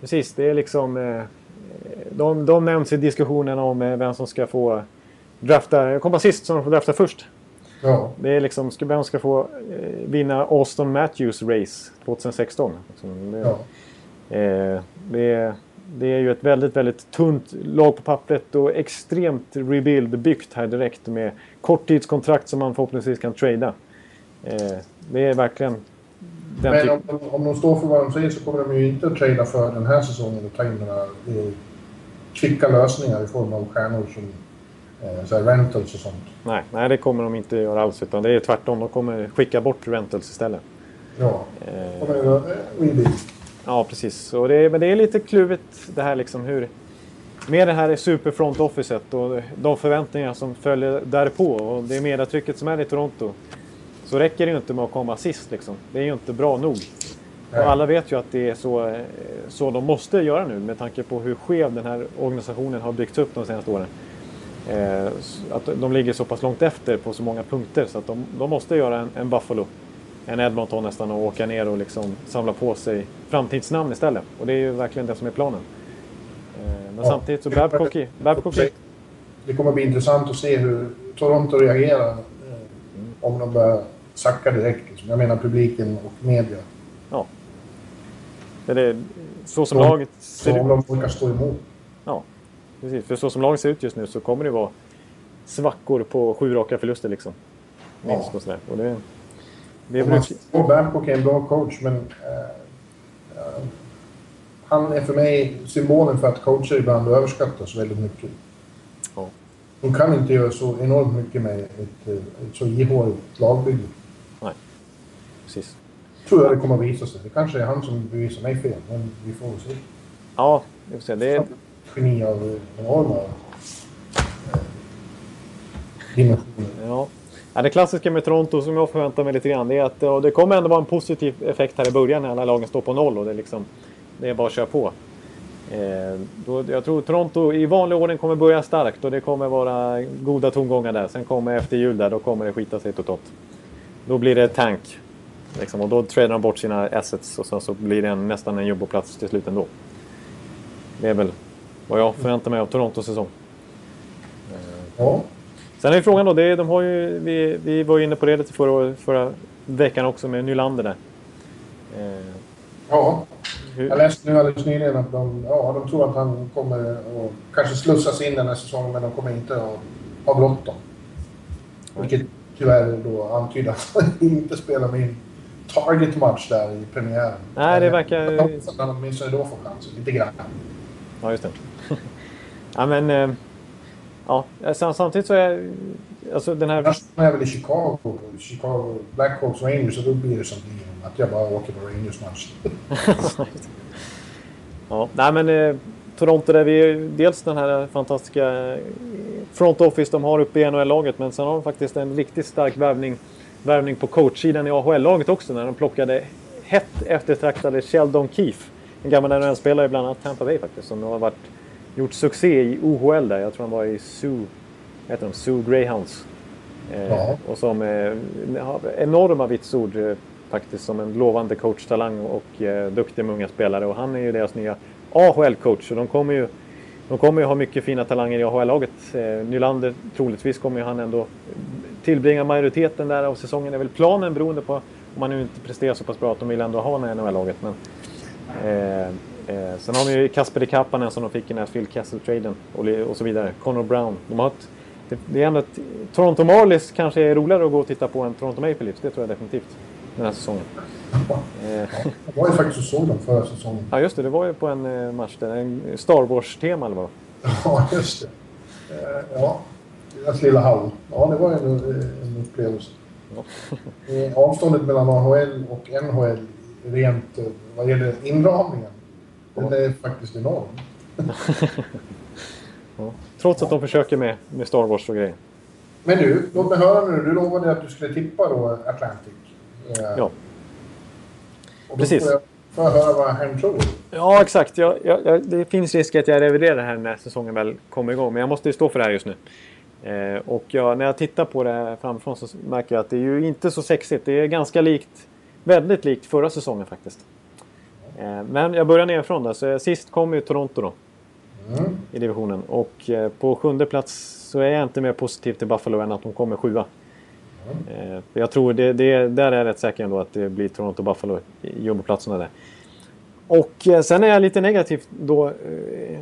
Precis, det är liksom... Eh, de, de nämns i diskussionerna om eh, vem som ska få drafta... Komma sist som får drafta först. Ja. Det är liksom ska- vem ska få eh, vinna Austin Matthews race 2016. Liksom, det, ja. eh, det, är, det är ju ett väldigt, väldigt tunt lag på pappret och extremt rebuild byggt här direkt med korttidskontrakt som man förhoppningsvis kan trada. Eh, det är verkligen den Men typen... om, om de står för vad de säger så kommer de ju inte att trada för den här säsongen och ta in några kvicka lösningar i form av stjärnor som eh, så rentals och sånt. Nej, nej, det kommer de inte göra alls. Utan det är tvärtom. De kommer skicka bort rentals istället. Ja, Eh, de kommer ju rebuild. Ja, precis. Och det men det är lite klurigt det här liksom hur... Med det här superfront officet och de förväntningar som följer därpå och det mediatrycket som är i Toronto. Så räcker det ju inte med att komma sist liksom. Det är ju inte bra nog. Och alla vet ju att det är så, eh, så de måste göra nu med tanke på hur skev den här organisationen har byggts upp de senaste åren. Eh, att de ligger så pass långt efter på så många punkter så att de, de måste göra en, en Buffalo. En Edmonton nästan och åka ner och liksom samla på sig framtidsnamn istället. Och det är ju verkligen det som är planen. Eh, men Ja. samtidigt så Babcock, Babcock Det kommer bli intressant att se hur Toronto reagerar eh, om de börjar sacka direkt. Liksom. Jag menar publiken och media. Ja. Det är det, så som Så- laget ser ut. om de orkar stå emot. Ja, precis. För så som laget ser ut just nu så kommer det vara svackor på sju raka förluster liksom. Minst Ja. och sådär. Och det, man brukar... Babcock är en bra coach, men eh, han är för mig symbolen för att coacher ibland överskattas väldigt mycket. Ja. De kan inte göra så enormt mycket med ett, eh, ett så ihåligt lagbygge. Nej, precis. Tror jag det kommer att visa sig. Det kanske är han som bevisar mig fel, men vi får väl se. Ja, vi får se. Det är, Geni av enorma eh, dimensioner. ja. Ja, det klassiska med Toronto som jag förväntar mig lite grann det är att och det kommer ändå vara en positiv effekt här i början när alla lagen står på noll och det är, liksom, det är bara att köra på. Eh, då, jag tror Toronto i vanlig ordning kommer börja starkt och det kommer vara goda tongångar där. Sen kommer efter jul där, då kommer det skita sig totalt. Då blir det tank. Liksom, och då tradar de bort sina assets och sen så blir det en, nästan en jumboplats till slut ändå. Det är väl vad jag förväntar mig av Torontos säsong. Ja, Sen är frågan då, det de har ju, vi, vi var ju inne på det lite förra, förra veckan också med Nylander där. Eh, ja. hur, Jag läste nu alldeles nyligen att de, ja, de tror att han kommer att kanske slussas in den här säsongen, men de kommer inte att ha bråttom. Vilket tyvärr då antyder att han inte spelar min target-match där i premiären. Nej, det verkar- Jag hoppas att han åtminstone då får chansen, lite grann. ja, just det. ja, men... Eh, ja, sam- samtidigt så är alltså den här... Annars är väl i Chicago, Chicago Blackhawks Rangers, och då blir det som. Att jag bara åker på Rangers-match. ja, nej men eh, Toronto där vi... Dels den här fantastiska eh, front office de har uppe i NHL-laget men sen har de faktiskt en riktigt stark värvning, värvning på coachsidan i AHL-laget också när de plockade hett eftertraktade Sheldon Keefe. En gammal NHL-spelare bland annat Tampa Bay faktiskt som har varit, gjort succé i OHL där. Jag tror han var i Sioux, heter de? Sioux Greyhounds. Eh, Ja. Och som eh, har enorma vitsord eh, faktiskt som en lovande coachtalang och eh, duktig med unga spelare. Och han är ju deras nya AHL-coach. Så de kommer ju de kommer ju ha mycket fina talanger i AHL-laget. Eh, Nylander troligtvis kommer ju han ändå tillbringa majoriteten där av säsongen. är väl planen beroende på om han nu inte presterar så pass bra att de vill ändå ha honom i NHL-laget. Men, eh, eh, sen har vi ju Kasper de Kapanen som de fick i den här Phil Kessel-traden och, och så vidare. Connor Brown. De har ett, det, det är ändå ett, Toronto Marlies kanske är roligare att gå och titta på än Toronto Maple Leafs. Det tror jag definitivt. Den här säsongen. Eh, Jag var ju faktiskt och såg dem förra säsongen. ja just det, det var ju på en eh, match där. En Star Wars-tema eller vad? Ja, just det. Eh, Ja, deras lilla hall. Ja, det var en, en upplevelse. Eh, Avståndet mellan AHL och NHL rent eh, vad gäller inramningen, den är faktiskt enorm. Ja. Trots att de försöker med, med Star Wars och grejer. Men du, låt mig höra nu. Du lovade att du skulle tippa då Atlantic. Eh, Ja. och precis. Får jag, får jag höra vad han tror. Ja, exakt. Jag, jag, det finns risk att jag reviderar det här när säsongen väl kommer igång. Men jag måste ju stå för det här just nu. Eh, och jag, när jag tittar på det framifrån så märker jag att det är ju inte så sexigt. Det är ganska likt, väldigt likt förra säsongen faktiskt. Eh, men jag börjar nerifrån då. Så sist kom ju Toronto då. Mm. I divisionen. Och eh, på sjunde plats så är jag inte mer positiv till Buffalo än att de kommer sjua. Eh, för jag tror det, det, där är jag rätt säker ändå att det blir Toronto Buffalo i jumboplatserna där. Och eh, sen är jag lite negativ då. Eh,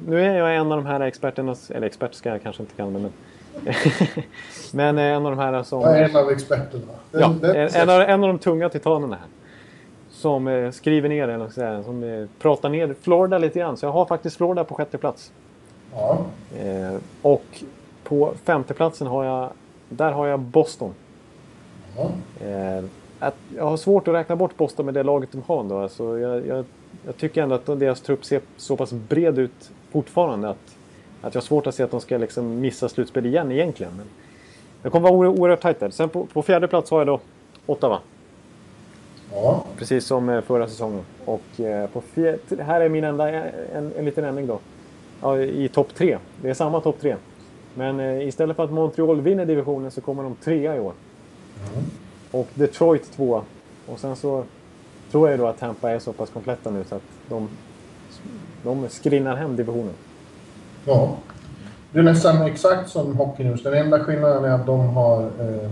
nu är jag en av de här experterna, eller expert ska jag kanske inte kalla mig men... men eh, en av de här som... Är en av experterna. Den, Ja, den, en, en, av, en av de tunga titanerna här. Som eh, skriver ner, eller säga, som eh, pratar ner Florida lite grann. Så jag har faktiskt Florida på sjätte plats. ja. Eh, och på femteplatsen har jag, där har jag Boston. ja. Jag har svårt att räkna bort Boston med det laget de har ändå. Alltså jag, jag, jag tycker ändå att deras trupp ser så pass bred ut fortfarande att, att jag har svårt att se att de ska liksom missa slutspel igen egentligen. Men det kommer vara oer- oerhört tajt där. Sen på, på fjärde plats har jag då Ottawa. Ja. Precis som eh, förra säsongen. Och eh, på här är min enda, en, en liten ändring då. Ja, I topp tre. Det är samma topp tre. Men eh, istället för att Montreal vinner divisionen så kommer de trea i år. Och Detroit tvåa. Och sen så tror jag då att Tampa är så pass kompletta nu så att de, de skrinnar hem divisionen. Ja. Det är nästan exakt som Hockey News. Den enda skillnaden är att de har eh,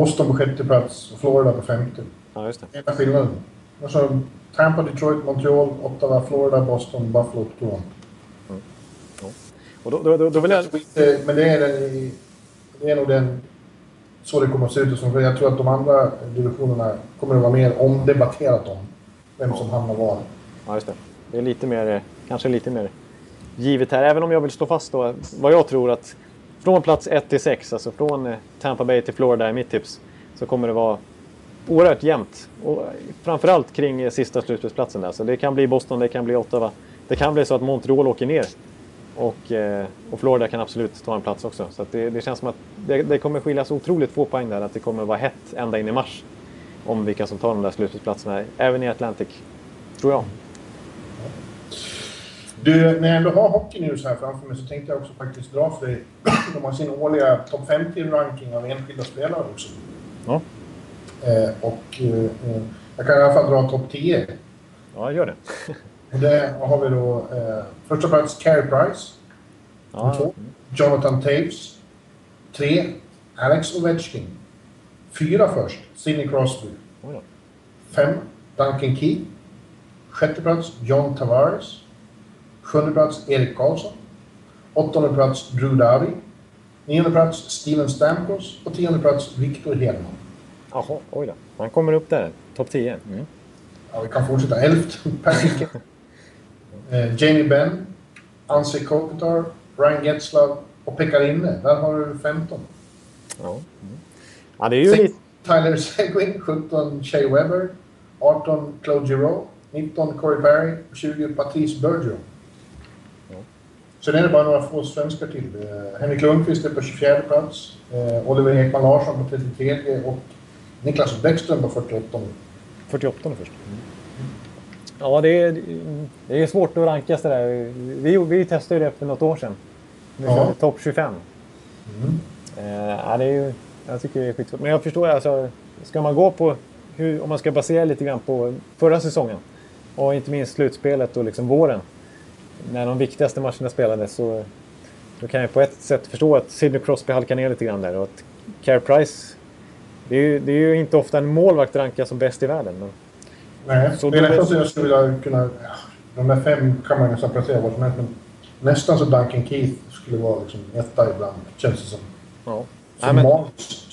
Boston på sjätte plats och Florida på femte. Ja, just det. Enda skillnaden. Alltså Tampa, Detroit, Montreal, Ottawa, Florida, Boston, Buffalo, Toronto. Och då, då, då, då vill jag... Men det är, den, det är nog den... Så det kommer att se ut. För jag tror att de andra divisionerna kommer att vara mer omdebatterat om. Vem som hamnar var. Ja, just det. Det är lite mer, kanske lite mer givet här. Även om jag vill stå fast då vad jag tror att från plats 1 till 6, alltså från eh, Tampa Bay till Florida är mitt tips, så kommer det vara oerhört jämnt. Och framförallt kring eh, sista slutspelsplatsen där. Så det kan bli Boston, det kan bli Ottawa. Det kan bli så att Montreal åker ner. Och, eh, och Florida kan absolut ta en plats också. Så att det, det känns som att det, det kommer skilja så otroligt få poäng där att det kommer vara hett ända in i mars. Om vilka som tar de där slutspelsplatserna, även i Atlantic. Tror jag. Du, när jag ändå har Hockey News här framför mig så tänkte jag också faktiskt dra för dig. De har sin årliga topp 50-ranking av enskilda spelare också. Ja, Eh, och eh, eh, jag kan i alla fall dra topp 10. ja gör det. Och där har vi då eh, första plats Carey Price. Ja, Två, Jonathan Taves. Tre, Alex Ovechkin. Fyra först, Sidney Crosby. Fem, Duncan Key. Sjätte plats, John Tavares. Sjunde plats, Erik Karlsson. Åttonde plats, Drew Doughty. Nionde plats, Steven Stamkos. Och tionde plats, Victor Hedman. Jaha, oj då. Han kommer upp där. Topp 10. Mm. Ja, vi kan fortsätta. Elft, Patrick. eh, Jamie Benn. Anse Kopitar. Ryan Getzlav. Och Pekarinne. Där har du 15. Ja. Mm. ja, det är ju lite... Tyler Seguin. 17, Shea Weber. 18, Claude Giroux. 19, Corey Perry. Och 20, Patrice Bergeron. Ja. Sen är det bara några få svenskar till. Eh, Henrik Lundqvist är på 24 plats. Eh, Oliver Ekman Larsson på 33 och Niklas Bäckström på 48. 48 först. Mm. Ja, det är, det är svårt att rankas det där. Vi, vi testade det för något år sedan. Vi Ja. körde topp 25. Mm. Eh, ja, det är ju, jag tycker det är skitsvårt. Men jag förstår, alltså, ska man gå på hur, om man ska basera lite grann på förra säsongen och inte minst slutspelet och liksom våren. När de viktigaste matcherna spelades så, så kan jag på ett sätt förstå att Sidney Crosby halkar ner lite grann där och att Care Price det är, ju, det är ju inte ofta en målvakt rankas som bäst i världen. Men, Nej, Så det är då- nästan så jag skulle vilja kunna... De där fem kan man nästan placera var som helst, men nästan så Duncan Keith skulle vara liksom etta ibland, känns det som. ja. Så Nej, men,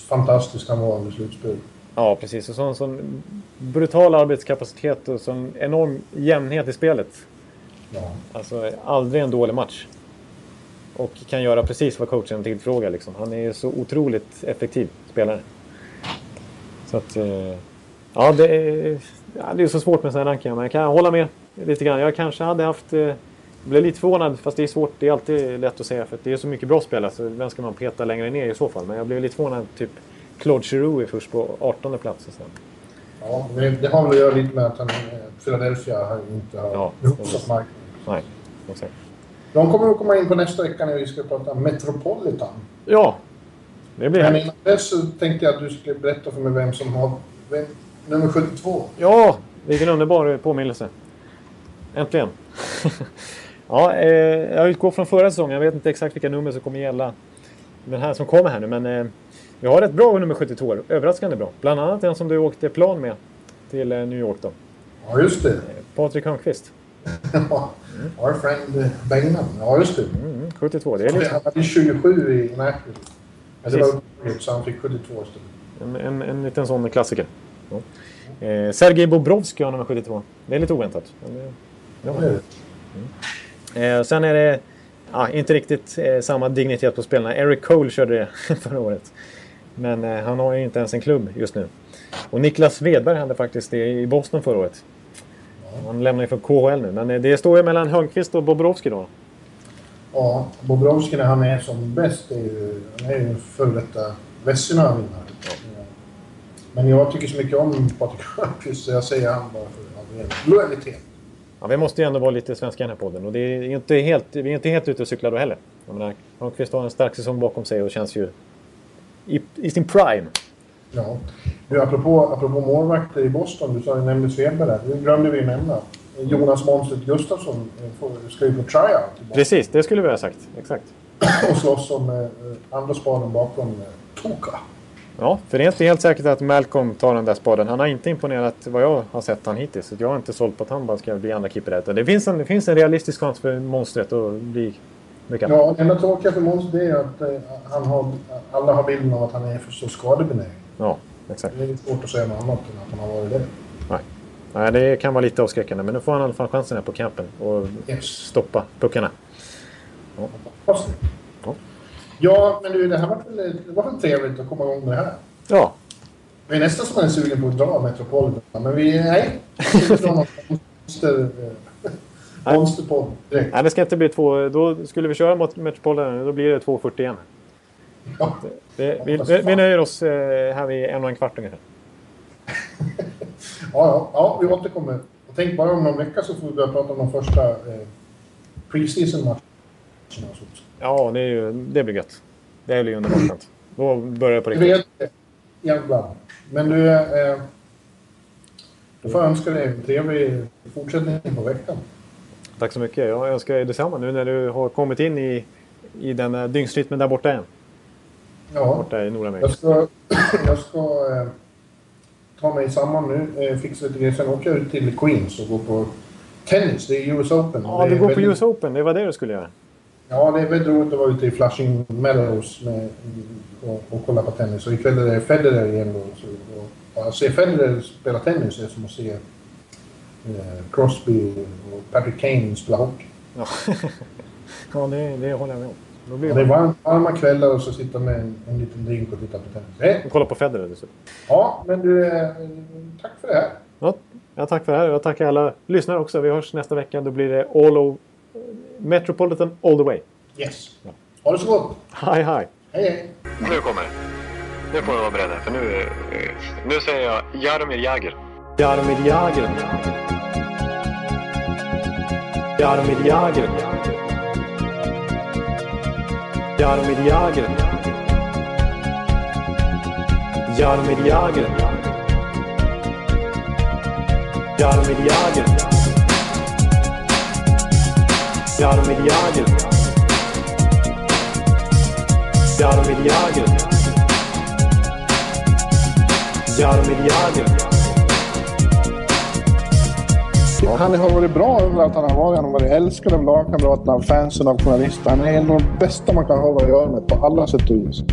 fantastisk han var under slutspel. ja, precis. Och sån, sån brutal arbetskapacitet och sån enorm jämnhet i spelet. Ja. Alltså aldrig en dålig match. Och kan göra precis vad coachen tillfrågar. Liksom. Han är så otroligt effektiv spelare. Så att... Eh, ja, det är, ja, det är så svårt med sådana här rankningar. Men jag kan hålla med lite grann. Jag kanske hade haft... Eh, jag blev lite förvånad, fast det är svårt. Det är alltid lätt att säga för att det är så mycket bra spelare. Så vem ska man peta längre ner i så fall? Men jag blev lite förvånad. Typ Claude Giroux är först på 18 plats. Och sen. Ja, det, har väl att göra lite med att han, eh, Philadelphia har inte har Ja, uppsatt marknaden. Nej, exakt. De kommer att komma in på nästa vecka när vi ska prata Metropolitan. Ja, det blir Men innan dess så tänkte jag att du skulle berätta för mig vem som har vem, nummer 72. Ja, vilken underbar påminnelse. Äntligen. ja, eh, jag utgår från förra säsongen. Jag vet inte exakt vilka nummer som kommer gälla den här som kommer här nu. Men eh, vi har ett bra nummer 72. Överraskande bra. Bland annat den som du åkte plan med till eh, New York då. Ja, just det. Patrik Hörnqvist. Our friend Bengan. Ja, just det. Mm, 72. Det är liksom Han hade 27 i Nashville. Men det var så han fick 72 istället. en, en, en liten sån klassiker. Ja. Eh, Sergej Bobrovsky har nummer 72. Det är lite oväntat. Ja, det. Eh, sen är det ja, inte riktigt eh, samma dignitet på spelarna. Eric Cole körde det förra året. Men eh, han har ju inte ens en klubb just nu. Och Niklas Svedberg hade faktiskt det i Boston förra året. Han lämnar ju för KHL nu. Men eh, det står ju mellan Hörnqvist och Bobrovski då. Ja, Bobrovski när han är som bäst är ju, han är ju före detta Vesina-vinnare. Men jag tycker så mycket om Patrik Hörnqvist så jag säger han bara för lojalitet. Ja, vi måste ju ändå vara lite svenska i den här podden. Och det är inte helt, vi är inte helt ute och cyklar då heller. Jag menar, Hörnqvist har en stark säsong bakom sig och känns ju i, i sin prime. Ja. Du, apropå, apropå målvakter i Boston, du sa nämnde Svedberg där. Det glömde vi nämna. Jonas Månstedt Gustafsson eh, ska ju på tryout Precis, det skulle vi ha sagt. Exakt. och slåss om eh, andra spaden bakom eh, Toka. Ja, för det är inte helt säkert att Malcolm tar den där spaden. Han har inte imponerat vad jag har sett han hittills. Så jag har inte sålt på att han bara ska bli andra keeper Det finns en, det finns en realistisk chans för monstret att bli mycket. Ja, det enda tråkiga för Måns det är att eh, han har, alla har bilden av att han är för så skadebenägen. Ja exakt. Det är svårt att säga något annat än att han har varit det. Nej. Nej, det kan vara lite avskräckande. Men nu får han i alla fall chansen här på campen. Och Yes. stoppa puckarna. Det. Ja. Ja, men du, det här var väl, det var väl trevligt att komma igång med det här. Ja, Vi är nästan som är sugen på att dra Metropolitan, men vi... Nej. Vi dra monster... Monsterpodd direkt. Nej, det ska inte bli två. Då skulle vi köra mot Metropolitan. Då blir det 2.41. Ja. Det, vi, vi, vi nöjer oss eh, här vid en och en kvart ungefär. Ja, ja, ja, vi återkommer. Och tänk bara om någon vecka så får vi börja prata om de första eh, preseason-matcherna. och sånt. Ja, det, är ju, det blir gött. Det blir underbart skönt. Då börjar det på riktigt. jävlar. Men du, eh, då får jag önska dig en trevlig fortsättning på veckan. Tack så mycket. Jag önskar dig detsamma nu när du har kommit in i, i den dygnsrytmen där borta igen. Ja, Borta i Nordamerika. jag ska, jag ska eh, ta mig samman nu, eh, fixa lite grejer. Sen jag ut till Queens och går på tennis. Det är US Open. Ja, du går på väldigt- US Open. Det var det du skulle göra. Ja, det är väldigt roligt att vara ute i Flushing Meadows med, och, och kolla på tennis. Och ikväll är det Federer igen då. Och att se Federer spela tennis är som att se eh, Crosby och Patrick Kane spela hockey. Ja, ja det, det håller jag med om. Då blir Det är varm, varma kvällar och så sitta med en, en liten drink och titta på tennis. Eh, kolla på Federer dessutom. Ja, men du, eh, tack för det här. Ja, ja, tack för det här. Jag tackar alla lyssnare också. Vi hörs nästa vecka. Då blir det all over, Metropolitan all the way. Yes. Ha det så gott. Hej, hej! Hej, hej. Nu kommer det. Nu får ni vara beredda, för nu, eh, nu säger jag Jaromir Jagr. Jaromir Jagr. Jaromir Jagr. Yardım et jagen. Yardım et jagen. Yardım et jagen. Yardım et jagen. Yardım et Han har varit bra överallt han har varit. Han har varit älskad av lagkamraterna, av fansen, av journalister. Han är en av de bästa man kan ha att göra med på alla sätt och vis.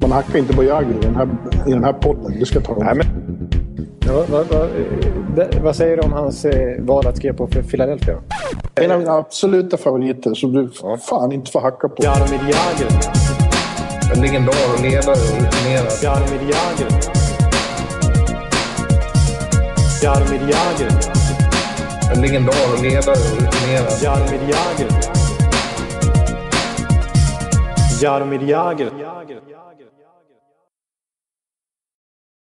Man hackar inte på Jagr i den här, i den här podden. Det ska jag ta Nej, men... Ja, vad, vad, vad, säger du om hans eh, val att skriva på för Philadelphia? En av mina absoluta favoriter som du fan inte får hacka på. Jaromir Jagr. En legendar och ledare och rutinerad. Jaromir Jagr. Jaromir Jagr. En legendar och ledare och rutinerad. Jaromir Jagr. Jaromir Jagr.